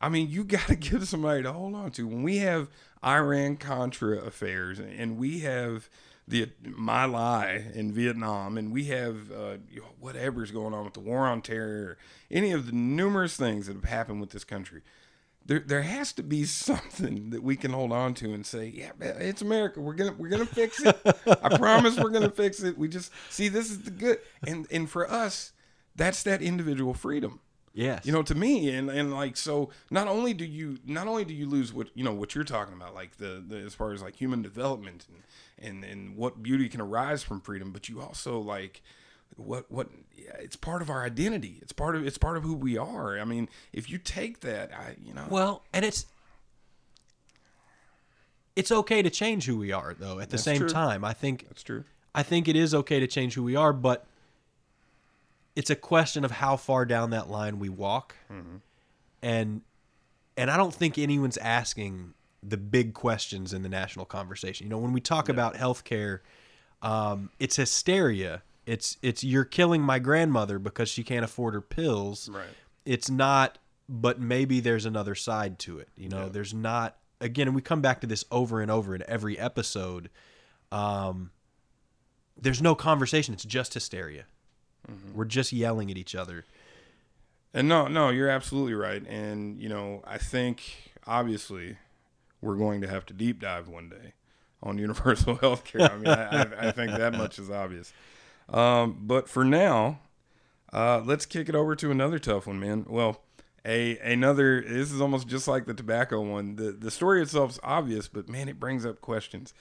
I mean, you got to <laughs> give somebody to hold on to. When we have Iran Contra affairs, and we have the My Lai in Vietnam, and we have uh, whatever's going on with the war on terror, any of the numerous things that have happened with this country. There, there has to be <laughs> something that we can hold on to and say, yeah, it's America. We're gonna, we're gonna fix it. I <laughs> promise, we're gonna fix it. We just see this is the good, and and for us, that's that individual freedom. Yes, You know, to me, and and like so, not only do you not only do you lose what you know what you're talking about, like the, the as far as like human development and and and what beauty can arise from freedom, but you also like what what yeah, it's part of our identity. It's part of it's part of who we are. I mean, if you take that, I you know, well, and it's it's okay to change who we are, though. At the same true. time, I think that's true. I think it is okay to change who we are, but it's a question of how far down that line we walk, and and I don't think anyone's asking the big questions in the national conversation. You know, when we talk about healthcare, um, it's hysteria. It's it's you're killing my grandmother because she can't afford her pills. Right. It's not, but maybe there's another side to it. You know, Yeah. there's not. Again, and we come back to this over and over in every episode. Um, there's no conversation. It's just hysteria. We're just yelling at each other. And no, no, you're absolutely right. And you know, I think obviously we're going to have to deep dive one day on <laughs> universal health care. I mean, I, I, I think that much is obvious. Um, but for now, uh, let's kick it over to another tough one, man. Well, a another. This is almost just like the tobacco one. The the story itself is obvious, but man, it brings up questions.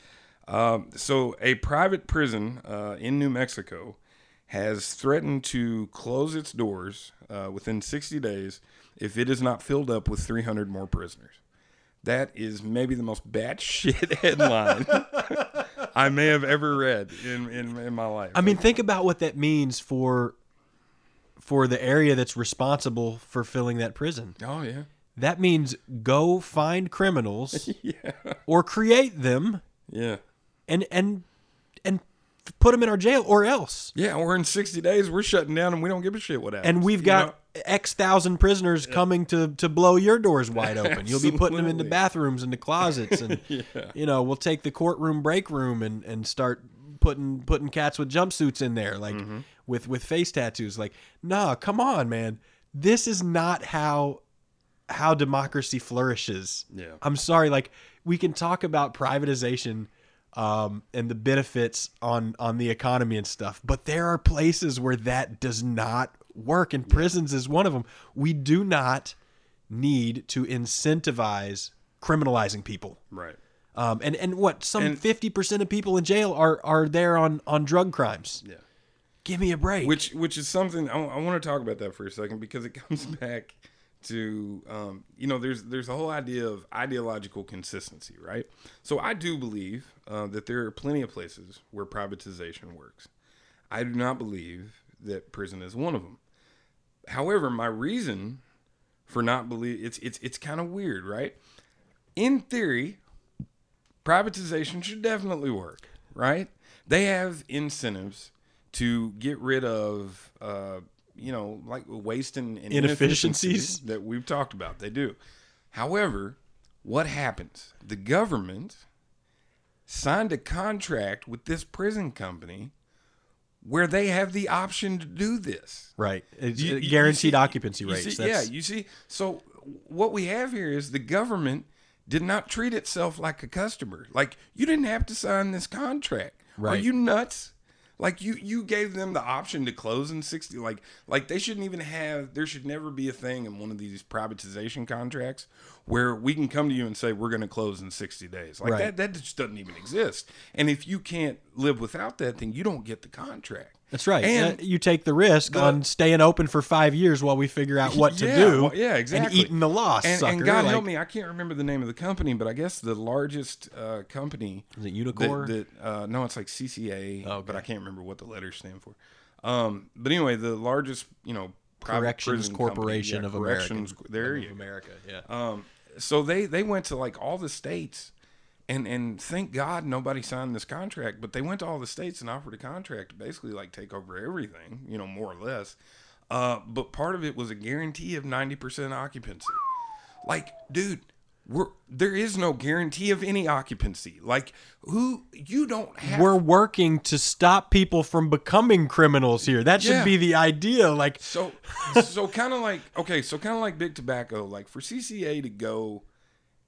Um, so, a private prison uh, in New Mexico has threatened to close its doors uh, within 60 days if it is not filled up with 300 more prisoners. That is maybe the most batshit <laughs> headline I may have ever read in, in, in my life. I mean, think about what that means for for the area that's responsible for filling that prison. oh yeah, that means go find criminals <laughs> yeah. or create them Yeah. and and and put them in our jail or else. Yeah, we're in 60 days. We're shutting down and we don't give a shit what happens. And we've you got know? X thousand prisoners coming to to blow your doors wide open. <laughs> You'll be putting them into bathrooms, into closets, and <laughs> you know we'll take the courtroom break room and and start putting putting cats with jumpsuits in there, like Mm-hmm. with with face tattoos. Like, nah, come on, man. This is not how how democracy flourishes. Yeah. I'm sorry. Like we can talk about privatization um, and the benefits on on the economy and stuff, but there are places where that does not work, and prisons is one of them. We do not need to incentivize criminalizing people. Right. Um, and and what some fifty percent of people in jail are are there on on drug crimes. Yeah. Give me a break. Which which is something I, want to talk about that for a second because it comes <laughs> back to um, you know there's there's a whole idea of ideological consistency, right? So I do believe uh, that there are plenty of places where privatization works. I do not believe that prison is one of them. However, my reason for not believe it's it's it's kind of weird, right? In theory, privatization should definitely work, right? They have incentives to get rid of, uh, you know, like waste and, and Inefficiencies. that we've talked about. They do. However, what happens? The government signed a contract with this prison company where they have the option to do this. right, You- guaranteed see- occupancy rates. see- yeah, you see. So what we have here is the government did not treat itself like a customer. Like you didn't have to sign this contract. Are you nuts? Like you you gave them the option to close in 60 like like they shouldn't even have there should never be a thing in one of these privatization contracts where we can come to you and say we're going to close in 60 days. Like Right. that that just doesn't even exist. And if you can't live without that then you don't get the contract. That's right. And Uh, you take the risk the- on staying open for five years while we figure out what to <laughs> Yeah, do. well, yeah, exactly. And eating the loss, And, sucker. and God Like, help me, I can't remember the name of the company, but I guess the largest uh, company Is it Unicor? That, that uh, no, it's like CCA, Oh, but. I can't remember what the letters stand for. Um, but anyway, the largest, you know, private Corrections Corporation yeah, of Corrections, America. There of you go. America. Yeah. Um, so they they went to like all the states, and and thank God nobody signed this contract. But they went to all the states and offered a contract to basically like take over everything, you know, more or less. Uh, but part of it was a guarantee of ninety percent occupancy. Like, dude, we're there is no guarantee of any occupancy. Like, who you don't have. We're working to stop people from becoming criminals here. That should Yeah. be the idea. Like, So, so kind of like okay, so kind of like big tobacco. Like for CCA to go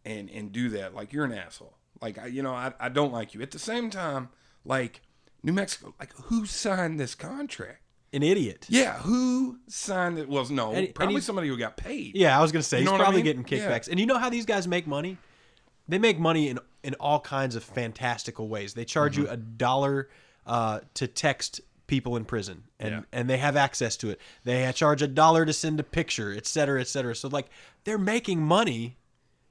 and and do that, like you're an asshole. Like I, you know, I I don't like you. At the same time, like New Mexico, like who signed this contract? an idiot. Yeah, who signed it? Well, no, And- and probably he's- somebody who got paid. Yeah, I was gonna say You he's what I probably mean? getting Yeah. kickbacks. And you know how these guys make money? They make money in in all kinds of fantastical ways. They charge Mm-hmm. you a dollar uh, to text people in prison, and Yeah. and they have access to it. They charge a dollar to send a picture, et cetera, et cetera. So like they're making money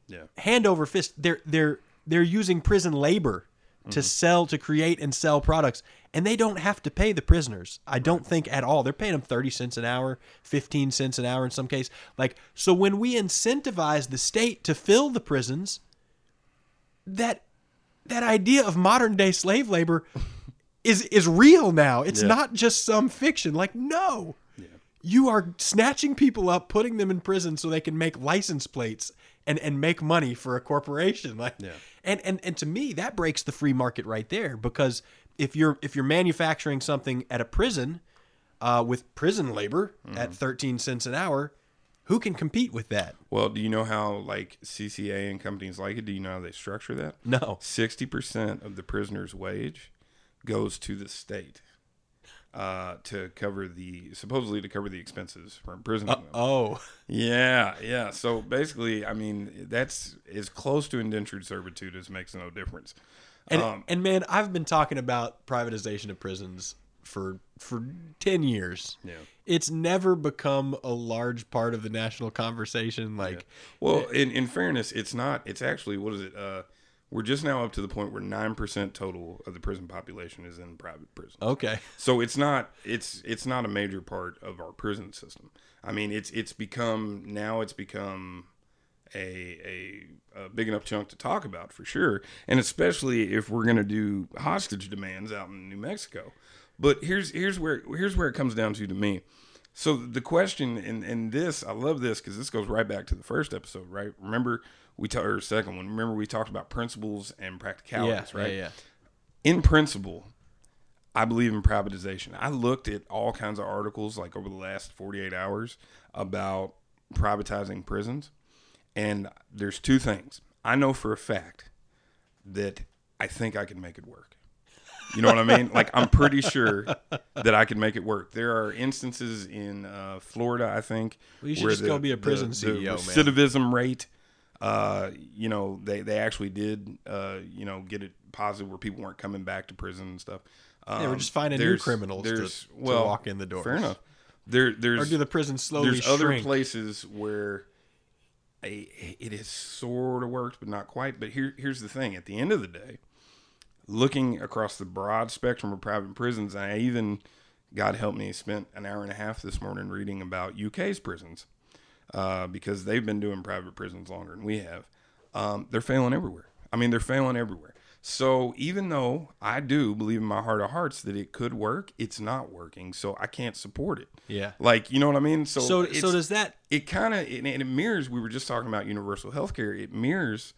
yeah, hand over fist. They're they're they're using prison labor to Mm-hmm. sell to create and sell products, and they don't have to pay the prisoners. I don't think at all. They're paying them thirty cents an hour, fifteen cents an hour in some case. Like so, when we incentivize the state to fill the prisons, that that idea of modern day slave labor <laughs> is is real now. It's Yeah. not just some fiction. Like no. You are snatching people up, putting them in prison so they can make license plates and, and make money for a corporation. <laughs> Like Yeah. and, and and to me that breaks the free market right there because if you're if you're manufacturing something at a prison uh, with prison labor Mm-hmm. at 13 cents an hour, who can compete with that? Well, do you know how like CCA and companies like it? Do you know how they structure that? No. Sixty percent of the prisoner's wage goes to the state uh, to cover the supposedly to cover the expenses for imprisoning them. Oh, Yeah, yeah. So basically, I mean, that's as close to indentured servitude as makes no difference. and Um, and man, I've been talking about privatization of prisons for for 10 years. Yeah. It's never become a large part of the national conversation like Well, in, in fairness, it's not. It's actually what is it? Uh, we're just now up to the point where nine percent total of the prison population is in private prison. okay. So it's not. It's it's not a major part of our prison system. I mean, it's it's become now. It's become a, a a big enough chunk to talk about for sure, and especially if we're going to do hostage demands out in New Mexico. But here's here's where here's where it comes down to to me. So the question and and this I love this because this goes right back to the first episode, right? Remember we talked or second one. Remember we talked about principles and practicalities, yeah, right? yeah, yeah. in principle, I believe in privatization. I looked at all kinds of articles like over the last 48 hours about privatizing prisons. And there's two things. I know for a fact that I think I can make it work. You know what I mean? Like I'm pretty sure that I can make it work. There are instances in uh, Florida, I think, Well, you should just go be a prison the CEO, man. recidivism rate. Uh, you know, they they actually did, uh, you know, get it positive where people weren't coming back to prison and stuff. Um, Yeah, we're just finding new criminals to- there's- to well, walk in the door. Fair enough. There, there's Or do the prison slowly There's other places where a, it has sort of worked, but not quite. But here, here's the thing: at the end of the day, looking across the broad spectrum of private prisons, I even, God help me, spent an hour and a half this morning reading about UK's prisons uh, because they've been doing private prisons longer than we have. Um, they're failing everywhere. I mean, they're failing everywhere. So even though I do believe in my heart of hearts that it could work, it's not working. So I can't support it. Yeah. Like you know what I mean. So So- so does that- It kind of and it mirrors. We were just talking about universal health care. It mirrors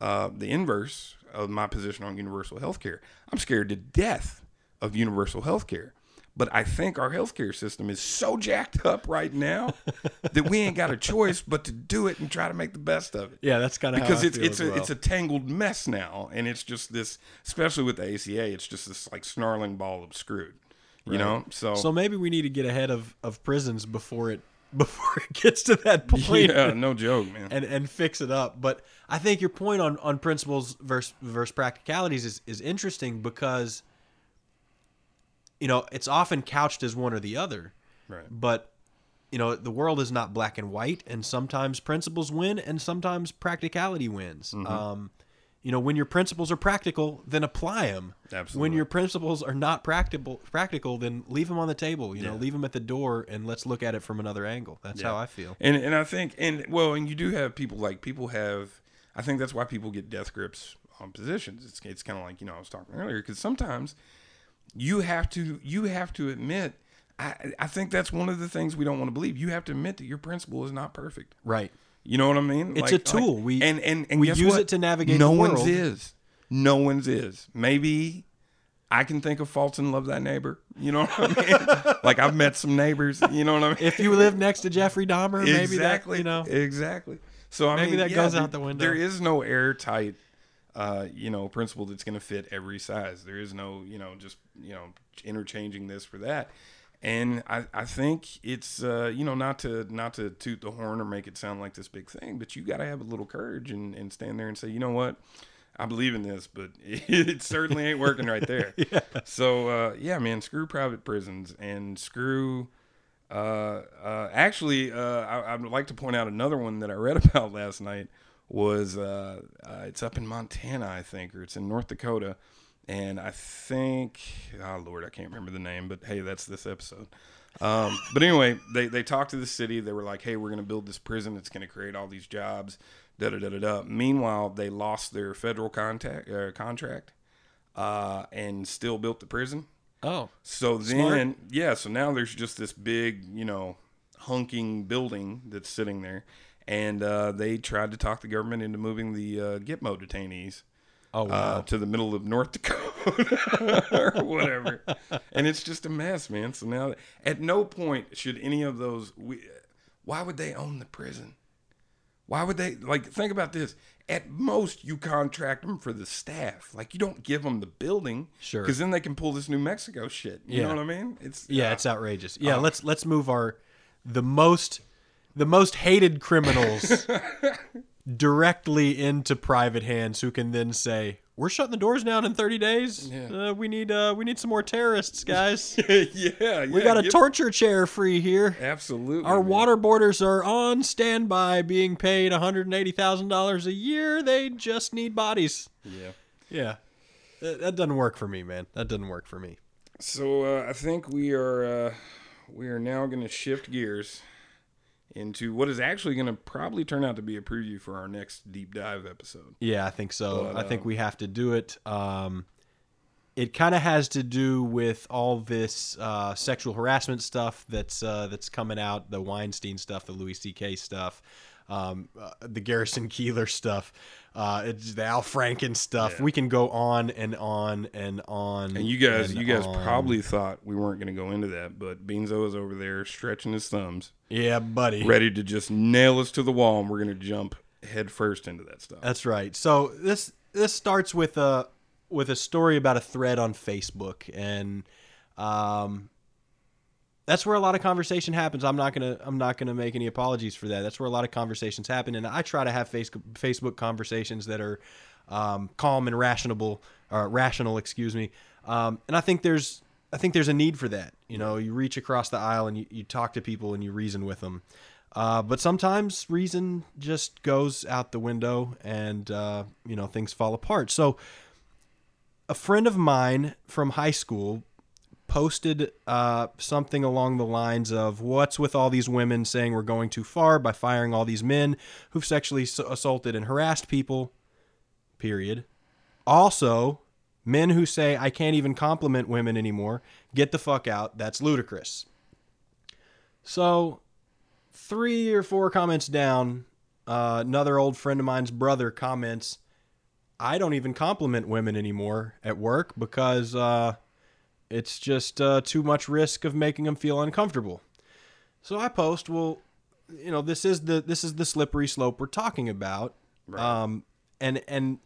uh, the inverse of my position on universal health care. I'm scared to death of universal health care. But I think our healthcare system is so jacked up right now <laughs> that we ain't got a choice but to do it and try to make the best of it Yeah, that's kind of because it's it's a well. it's a tangled mess now, and it's just this, especially with the ACA, it's just this like snarling ball of screwed, you know. So, So maybe we need to get ahead of, of prisons before it <laughs> before it gets to that <laughs> point. yeah, no joke, man. and and fix it up. But I think your point on, on principles versus versus practicalities is, is interesting because you know it's often couched as one or the other. Right. But you know the world is not black and white, and sometimes principles win, and sometimes practicality wins. Mm-hmm. Um, you know, when your principles are practical, then apply them. Absolutely. When your principles are not practical, practical, then leave them on the table. You know, leave them at the door, and let's look at it from another angle. That's how I feel. And and I think and well, and you do have people like people have. I think that's why people get death grips on positions. It's it's kind of like you know I was talking earlier because sometimes you have to you have to admit. I I think that's one of the things we don't want to believe. You have to admit that your principle is not perfect. Right. You know what I mean? It's a tool. We- and and, and we use what? it to navigate No one's is. No one's is. Maybe I can think of faults and love that neighbor. You know what I mean? <laughs> like I've met some neighbors. You know what I mean? If you live next to Jeffrey Dahmer, maybe exactly. that you know. exactly. So I Maybe mean, that yeah, goes out the window. There is no airtight, uh, you know, principle that's going to fit every size. There is no, you know, just you know, interchanging this for that. And I, I think it's uh, you know not to not to toot the horn or make it sound like this big thing, but you got to have a little courage and, and stand there and say, you know what, I believe in this, but <laughs> it certainly ain't working right there. <laughs> yeah. So uh, yeah, man, screw private prisons and screw. Uh, uh, actually, uh, I, I'd like to point out another one that I read <laughs> about last night was uh, uh, it's up in Montana, I think, or it's in North Dakota, and I think, oh Lord, I can't remember the name, but hey, that's this episode. Um, but anyway, they they talked to the city. They were like, "Hey, we're going to build this prison. It's going to create all these jobs." Da da da da da. Meanwhile, they lost their federal contact uh, contract, uh, and still built the prison. Oh, So Smart. then, yeah, so now there's just this big, you know, hunking building that's sitting there, and uh, they tried to talk the government into moving the uh, Gitmo detainees oh uh, wow. to the middle of North Dakota <laughs> or whatever, and it's just a mess, man. So now, at no point should any of those. We, why would they own the prison? Why would they like think about this? At most, you contract them for the staff. Like you don't give them the building, Sure. because then they can pull this New Mexico shit. You Yeah. know what I mean? It's yeah, uh, it's outrageous. Yeah, let's let's move our the most the most hated criminals <laughs> directly into private hands who can then say we're shutting the doors down in 30 days. Uh, we need uh, we need some more terrorists, guys. <laughs> yeah, yeah. we got a give- torture chair free here. Absolutely, Our man. waterboarders are on standby, being paid $180,000 a year. They just need bodies. Yeah. Yeah, that, that doesn't work for me, man. That doesn't work for me. So uh, I think we are uh, we are now going to shift gears into what is actually going to probably turn out to be a preview for our next deep dive episode. Yeah, I think so. But, I think um, we have to do it. Um, it kind of has to do with all this uh, sexual harassment stuff that's uh, that's coming out, the Weinstein stuff, the Louis C.K. stuff, um, uh, the Garrison Keillor stuff, uh, it's the Al Franken stuff. Yeah. We can go on and on and on. And you guys, and you guys on. probably thought we weren't going to go into that, but Beanzo is over there stretching his thumbs, yeah, buddy. ready to just nail us to the wall, and we're going to jump headfirst into that stuff. That's right. So this this starts with a with a story about a thread on Facebook, and um, that's where a lot of conversation happens. I'm not gonna I'm not gonna make any apologies for that. That's where a lot of conversations happen, and I try to have face, Facebook conversations that are um, calm and rational, or rational, excuse me. Um, and I think there's I think there's a need for that. You know, you reach across the aisle and you, you talk to people and you reason with them. Uh, but sometimes reason just goes out the window and uh, you know things fall apart. So a friend of mine from high school posted uh, something along the lines of what's with all these women saying we're going too far by firing all these men who've sexually assaulted and harassed people? Period. Also men who say i can't even compliment women anymore get the fuck out that's ludicrous. So three or four comments down uh, another old friend of mine's brother comments I don't even compliment women anymore at work because uh, it's just uh, too much risk of making them feel uncomfortable. So I post, well, you know, this is the this is the slippery slope we're talking about, um, and and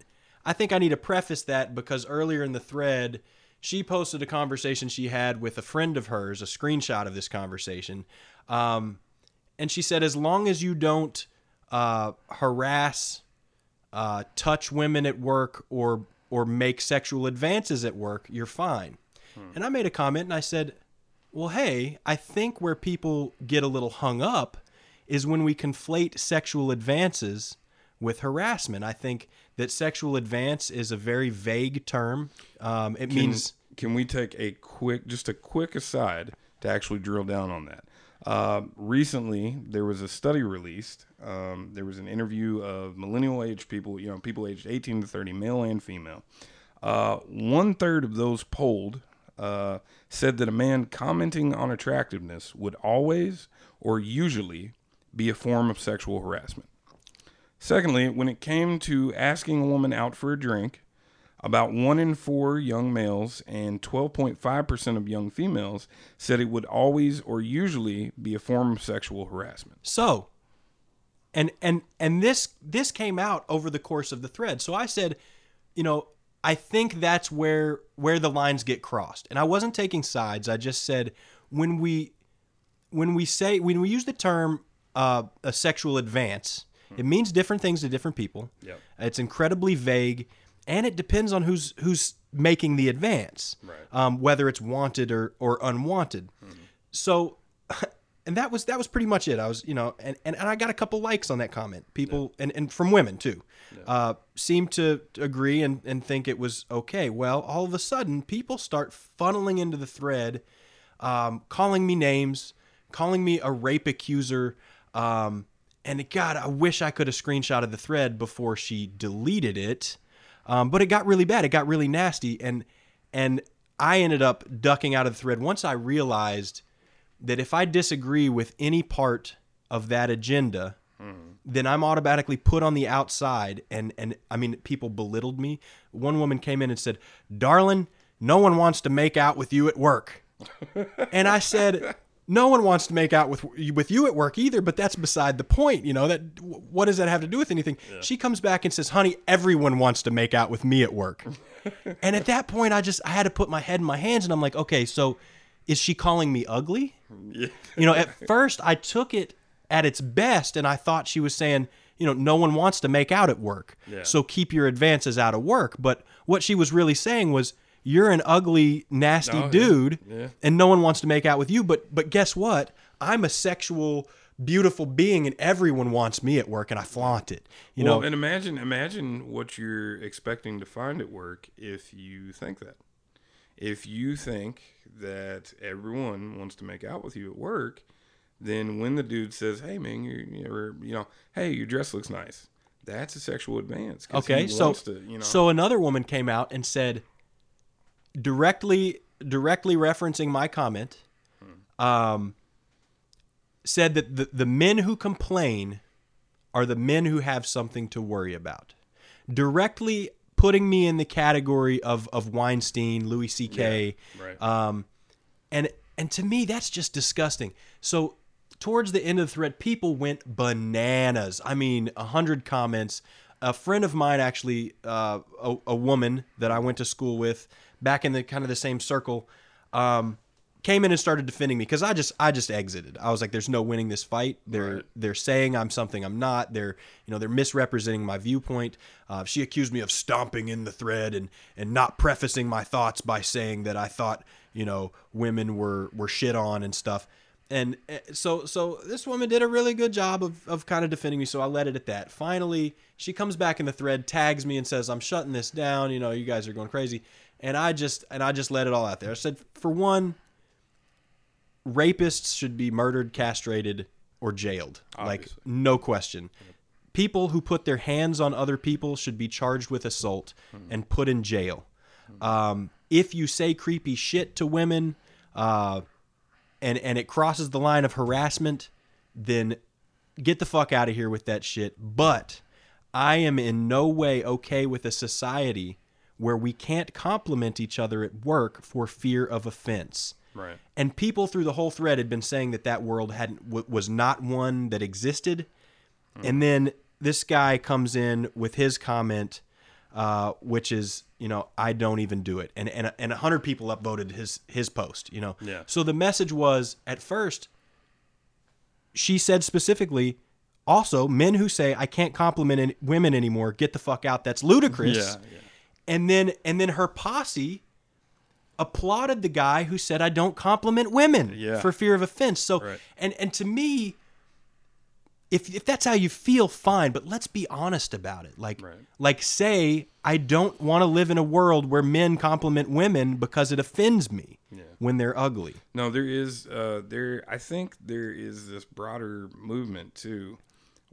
I think I need to preface that because earlier in the thread, she posted a conversation she had with a friend of hers, a screenshot of this conversation, um, and she said, as long as you don't uh, harass uh, touch women at work or or make sexual advances at work, you're fine. And I made a comment and I said, "Well, hey, I think where people get a little hung up is when we conflate sexual advances with harassment. I think that sexual advance is a very vague term. Um, it Can, means can we take a quick, just a quick aside to actually drill down on that? Uh, recently, there was a study released. Um, there was an interview of millennial age people, you know, people aged 18 to 30, male and female. Uh, one third of those polled uh, said that a man commenting on attractiveness would always or usually be a form of sexual harassment. Secondly, when it came to asking a woman out for a drink, about one in four young males and 12.5% of young females said it would always or usually be a form of sexual harassment. So, and and and this this came out over the course of the thread. So I said, you know, I think that's where where the lines get crossed. And I wasn't taking sides. I just said when we when we say when we use the term uh, a sexual advance, it means different things to different people. Yep. It's incredibly vague, and it depends on who's who's making the advance, Right. um, whether it's wanted or or unwanted. So, <laughs> and that was that was pretty much it. I was you know, and and, and I got a couple likes on that comment. People and and from women too, uh, seemed to agree and and think it was okay. Well, all of a sudden, people start funneling into the thread, um, calling me names, calling me a rape accuser. Um, and God, I wish I could have screenshotted the thread before she deleted it. Um, but it got really bad. It got really nasty, and and I ended up ducking out of the thread once I realized that if I disagree with any part of that agenda, then I'm automatically put on the outside. And and I mean, people belittled me. One woman came in and said, "Darling, no one wants to make out with you at work." <laughs> and I said, "No one wants to make out with with you at work either." But that's beside the point. You know that what does that have to do with anything? She comes back and says, "Honey, everyone wants to make out with me at work." <laughs> and at that point, I just I had to put my head in my hands, and I'm like, "Okay, so is she calling me ugly?" Yeah. You know, at first I took it at its best, and I thought she was saying. You know, no one wants to make out at work. So keep your advances out of work. But what she was really saying was, you're an ugly, nasty yeah. dude, Yeah. and no one wants to make out with you. But but guess what? I'm a sexual, beautiful being, and everyone wants me at work, and I flaunt it. You well, know, and imagine imagine what you're expecting to find at work if you think that. If you think that everyone wants to make out with you at work, then when the dude says, "Hey man, you're, you're you know, hey, your dress looks nice." That's a sexual advance. Okay, so to, you know, so another woman came out and said directly directly referencing my comment um said that the, the men who complain are the men who have something to worry about. Directly putting me in the category of of Weinstein, Louis C.K. Yeah, right. Um, and and to me that's just disgusting. So towards the end of the thread, people went bananas. I mean, a hundred comments. A friend of mine, actually, uh, a, a woman that I went to school with, back in the kind of the same circle, um, came in and started defending me because I just I just exited. I was like, "There's no winning this fight. They're Right. they're saying I'm something I'm not. They're you know they're misrepresenting my viewpoint." Uh, she accused me of stomping in the thread and and not prefacing my thoughts by saying that I thought you know women were were shit on and stuff. And uh, so so this woman did a really good job of of kind of defending me. So I let it at that. Finally, she comes back in the thread, tags me, and says, "I'm shutting this down. You know, you guys are going crazy." And I just and I just let it all out there. I said, for one, rapists should be murdered, castrated, or jailed. Like no question. People who put their hands on other people should be charged with assault and put in jail. Um, if you say creepy shit to women, uh, and and it crosses the line of harassment, then get the fuck out of here with that shit. But I am in no way okay with a society where we can't compliment each other at work for fear of offense. Right. And people through the whole thread had been saying that that world hadn't w- was not one that existed. And then this guy comes in with his comment, uh, which is, you know, I don't even do it. And and and hundred people upvoted his his post. You know. Yeah. So the message was at first. She said specifically, also men who say I can't compliment any- women anymore, get the fuck out. That's ludicrous. Yeah, yeah. And then and then her posse applauded the guy who said I don't compliment women Yeah. for fear of offense. So Right. and and to me, if if that's how you feel, fine. But let's be honest about it. Like Right. like say I don't want to live in a world where men compliment women because it offends me when they're ugly. No, there is uh there I think there is this broader movement too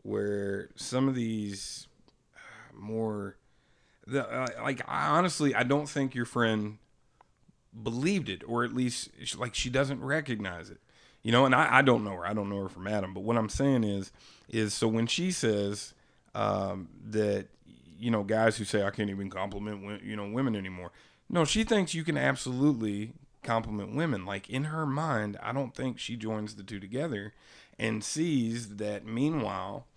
where some of these uh, more the uh, like I honestly I don't think your friend believed it or at least like she doesn't recognize it. You know, and I, I don't know her. I don't know her from Adam, but what I'm saying is is so when she says um that you know guys who say I can't even compliment you know women anymore. No, she thinks you can absolutely compliment women. Like in her mind, I don't think she joins the two together and sees that meanwhile,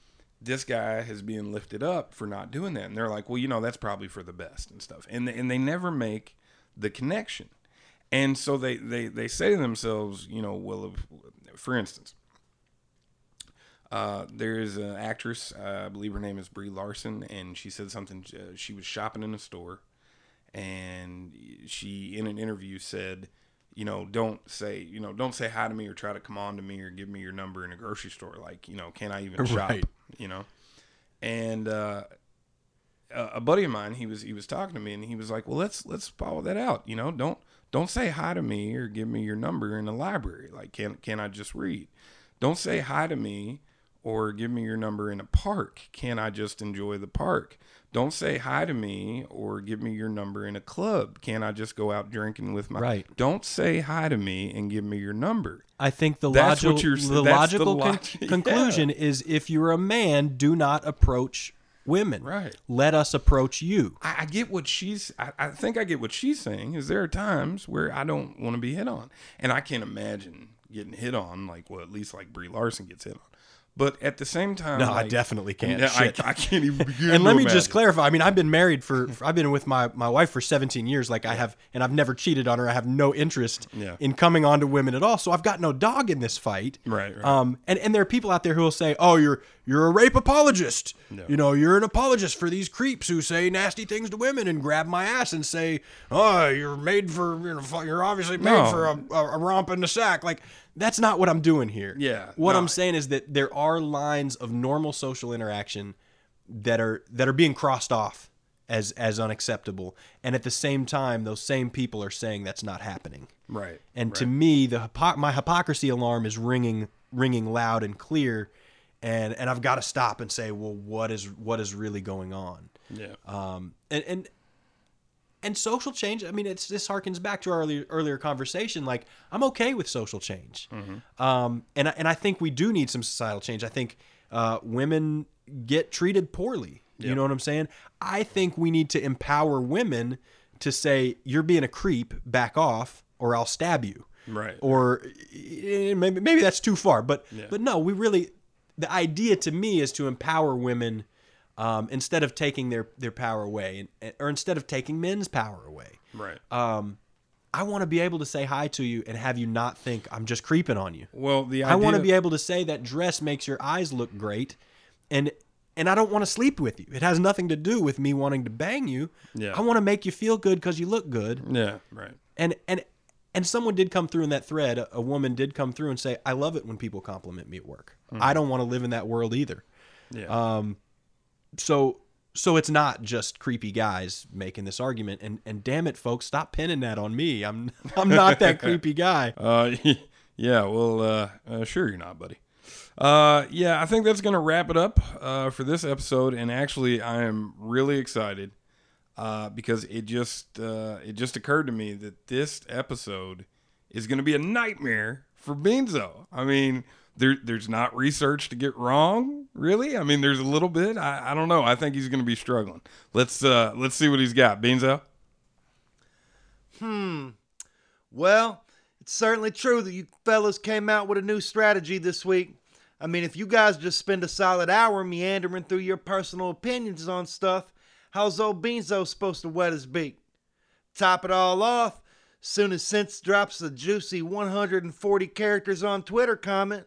this guy has been lifted up for not doing that. And they're like, well, you know, that's probably for the best and stuff. And and they never make the connection. And so they, they, they say to themselves, you know, well, for instance, uh, there is an actress, uh, I believe her name is Brie Larson, and she said something. Uh, she was shopping in a store, and she, in an interview, said, "You know, don't say, you know, don't say hi to me or try to come on to me or give me your number in a grocery store. Like, you know, can I even <laughs> shop? Right. You know." And uh, a a buddy of mine, he was he was talking to me, and he was like, "Well, let's let's follow that out. You know, don't don't say hi to me or give me your number in the library. Like, can can I just read? Don't say hi to me or give me your number in a park. Can I just enjoy the park? Don't say hi to me or give me your number in a club. Can I just go out drinking with my Right. Don't say hi to me and give me your number. I think the That's logical the that's the logical con- log- <laughs> yeah. conclusion is if you're a man, do not approach women. Right. Let us approach you. I, I get what she's. I, I think I get what she's saying. Is there are times where I don't want to be hit on, and I can't imagine getting hit on like well, at least like Brie Larson gets hit on. But at the same time, No, I definitely can't. Yeah, I, I can't even. begin and let me just clarify. I mean, I've been married for, for- <laughs> I've been with my, my wife for 17 years. Like I have, and I've never cheated on her. I have no interest Yeah. in coming on to women at all. So I've got no dog in this fight. Right, right. Um, and, and there are people out there who will say, oh, you're, you're a rape apologist. No. You know, you're an apologist for these creeps who say nasty things to women and grab my ass and say, oh, you're made for, you know, you're obviously made No. for a, a, a romp in the sack. Like that's not what I'm doing here. Yeah, What no. I'm saying is that there are lines of normal social interaction that are that are being crossed off as as unacceptable, and at the same time, those same people are saying that's not happening. Right. And to me, the hypo- my hypocrisy alarm is ringing ringing loud and clear, and and I've got to stop and say, well, what is what is really going on? yeah. Um, and and and social change. I mean, it's this harkens back to our earlier earlier conversation. Like, I'm okay with social change, um, and I- and I think we do need some societal change. I think uh, women get treated poorly. You know what I'm saying? I think we need to empower women to say, "You're being a creep. Back off, or I'll stab you." Right. Or eh, maybe maybe that's too far, but Yeah. but no, we really the idea to me is to empower women um, instead of taking their their power away, and, or instead of taking men's power away. right. Um, I want to be able to say hi to you and have you not think I'm just creeping on you. well, the I want to be able to say that dress makes your eyes look great, and and I don't want to sleep with you. It has nothing to do with me wanting to bang you. Yeah. I want to make you feel good because you look good Yeah. Right. and and and someone did come through in that thread a, a woman did come through and say i love it when people compliment me at work i don't want to live in that world either Yeah. um so so it's not just creepy guys making this argument and and damn it folks stop pinning that on me i'm <laughs> i'm not that creepy guy <laughs> Uh, <laughs> yeah. Well, uh, uh, sure you're not, buddy. Uh, yeah, I think that's gonna wrap it up uh, for this episode. And actually, I am really excited uh, because it just uh, it just occurred to me that this episode is gonna be a nightmare for Beanzo. I mean. There, there's not research to get wrong, really. I mean, there's a little bit. I, I don't know. I think he's going to be struggling. Let's uh, let's see what he's got. Beanzo. Hmm. Well, it's certainly true that you fellas came out with a new strategy this week. I mean, if you guys just spend a solid hour meandering through your personal opinions on stuff, how's old Beanzo supposed to wet his beak? Top it all off, soon as Sense drops a juicy 140 characters on Twitter comment,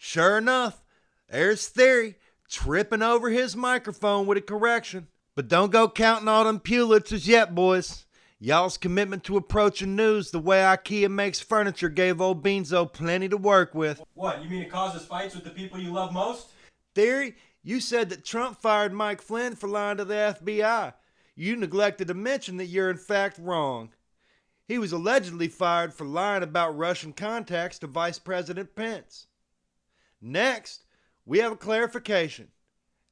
sure enough, there's Theory tripping over his microphone with a correction. But don't go counting all them Pulitzers yet, boys. Y'all's commitment to approaching news the way IKEA makes furniture gave old Beanzo plenty to work with. what you mean it causes fights with the people you love most Theory, you said that Trump fired Mike Flynn for lying to the FBI. You neglected to mention that you're in fact wrong. He was allegedly fired for lying about Russian contacts to Vice President Pence. Next, we have a clarification.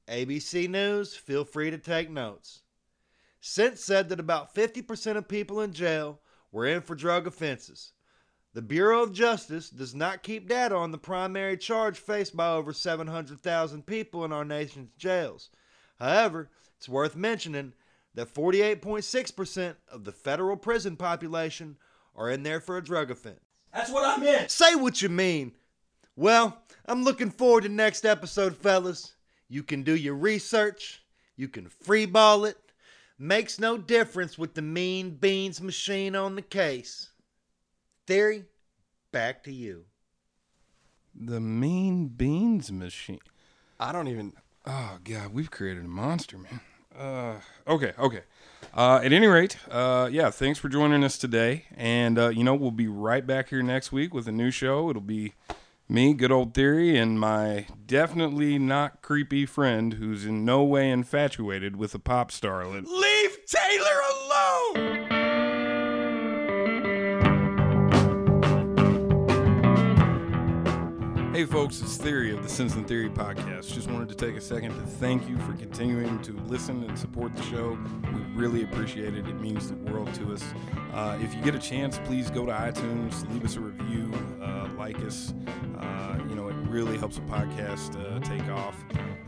ABC News, feel free to take notes. Sense said that about 50% of people in jail were in for drug offenses. The Bureau of Justice does not keep data on the primary charge faced by over 700,000 people in our nation's jails. However, it's worth mentioning that 48.6% of the federal prison population are in there for a drug offense. that's what i meant Say what you mean. Well, I'm looking forward to next episode, fellas. You can do your research, you can freeball it. Makes no difference with the mean beans machine on the case. Theory, back to you. The Mean Beans Machine. i don't even Oh God, we've created a monster, man. Uh, okay, okay. Uh, at any rate, uh, yeah, thanks for joining us today, and uh, you know we'll be right back here next week with a new show. It'll be me, good old theory, and my definitely not creepy friend who's in no way infatuated with a pop starlet. leave taylor alone Hey folks, it's Theory of the Sense and Theory podcast. Just wanted to take a second to thank you for continuing to listen and support the show. We really appreciate it. It means the world to us. Uh, if you get a chance, please go to iTunes, leave us a review, uh, like us. Uh, you know, it really helps the podcast uh, take off.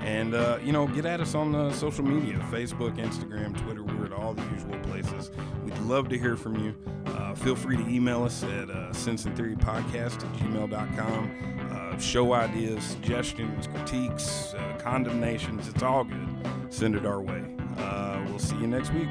And, uh, you know, get at us on the social media Facebook, Instagram, Twitter. We're at all the usual places. We'd love to hear from you. Uh, feel free to email us at uh, sense and theory podcast at gmail.com. Uh, show ideas, suggestions, critiques, uh, condemnations. It's all good. Send it our way. Uh, we'll see you next week.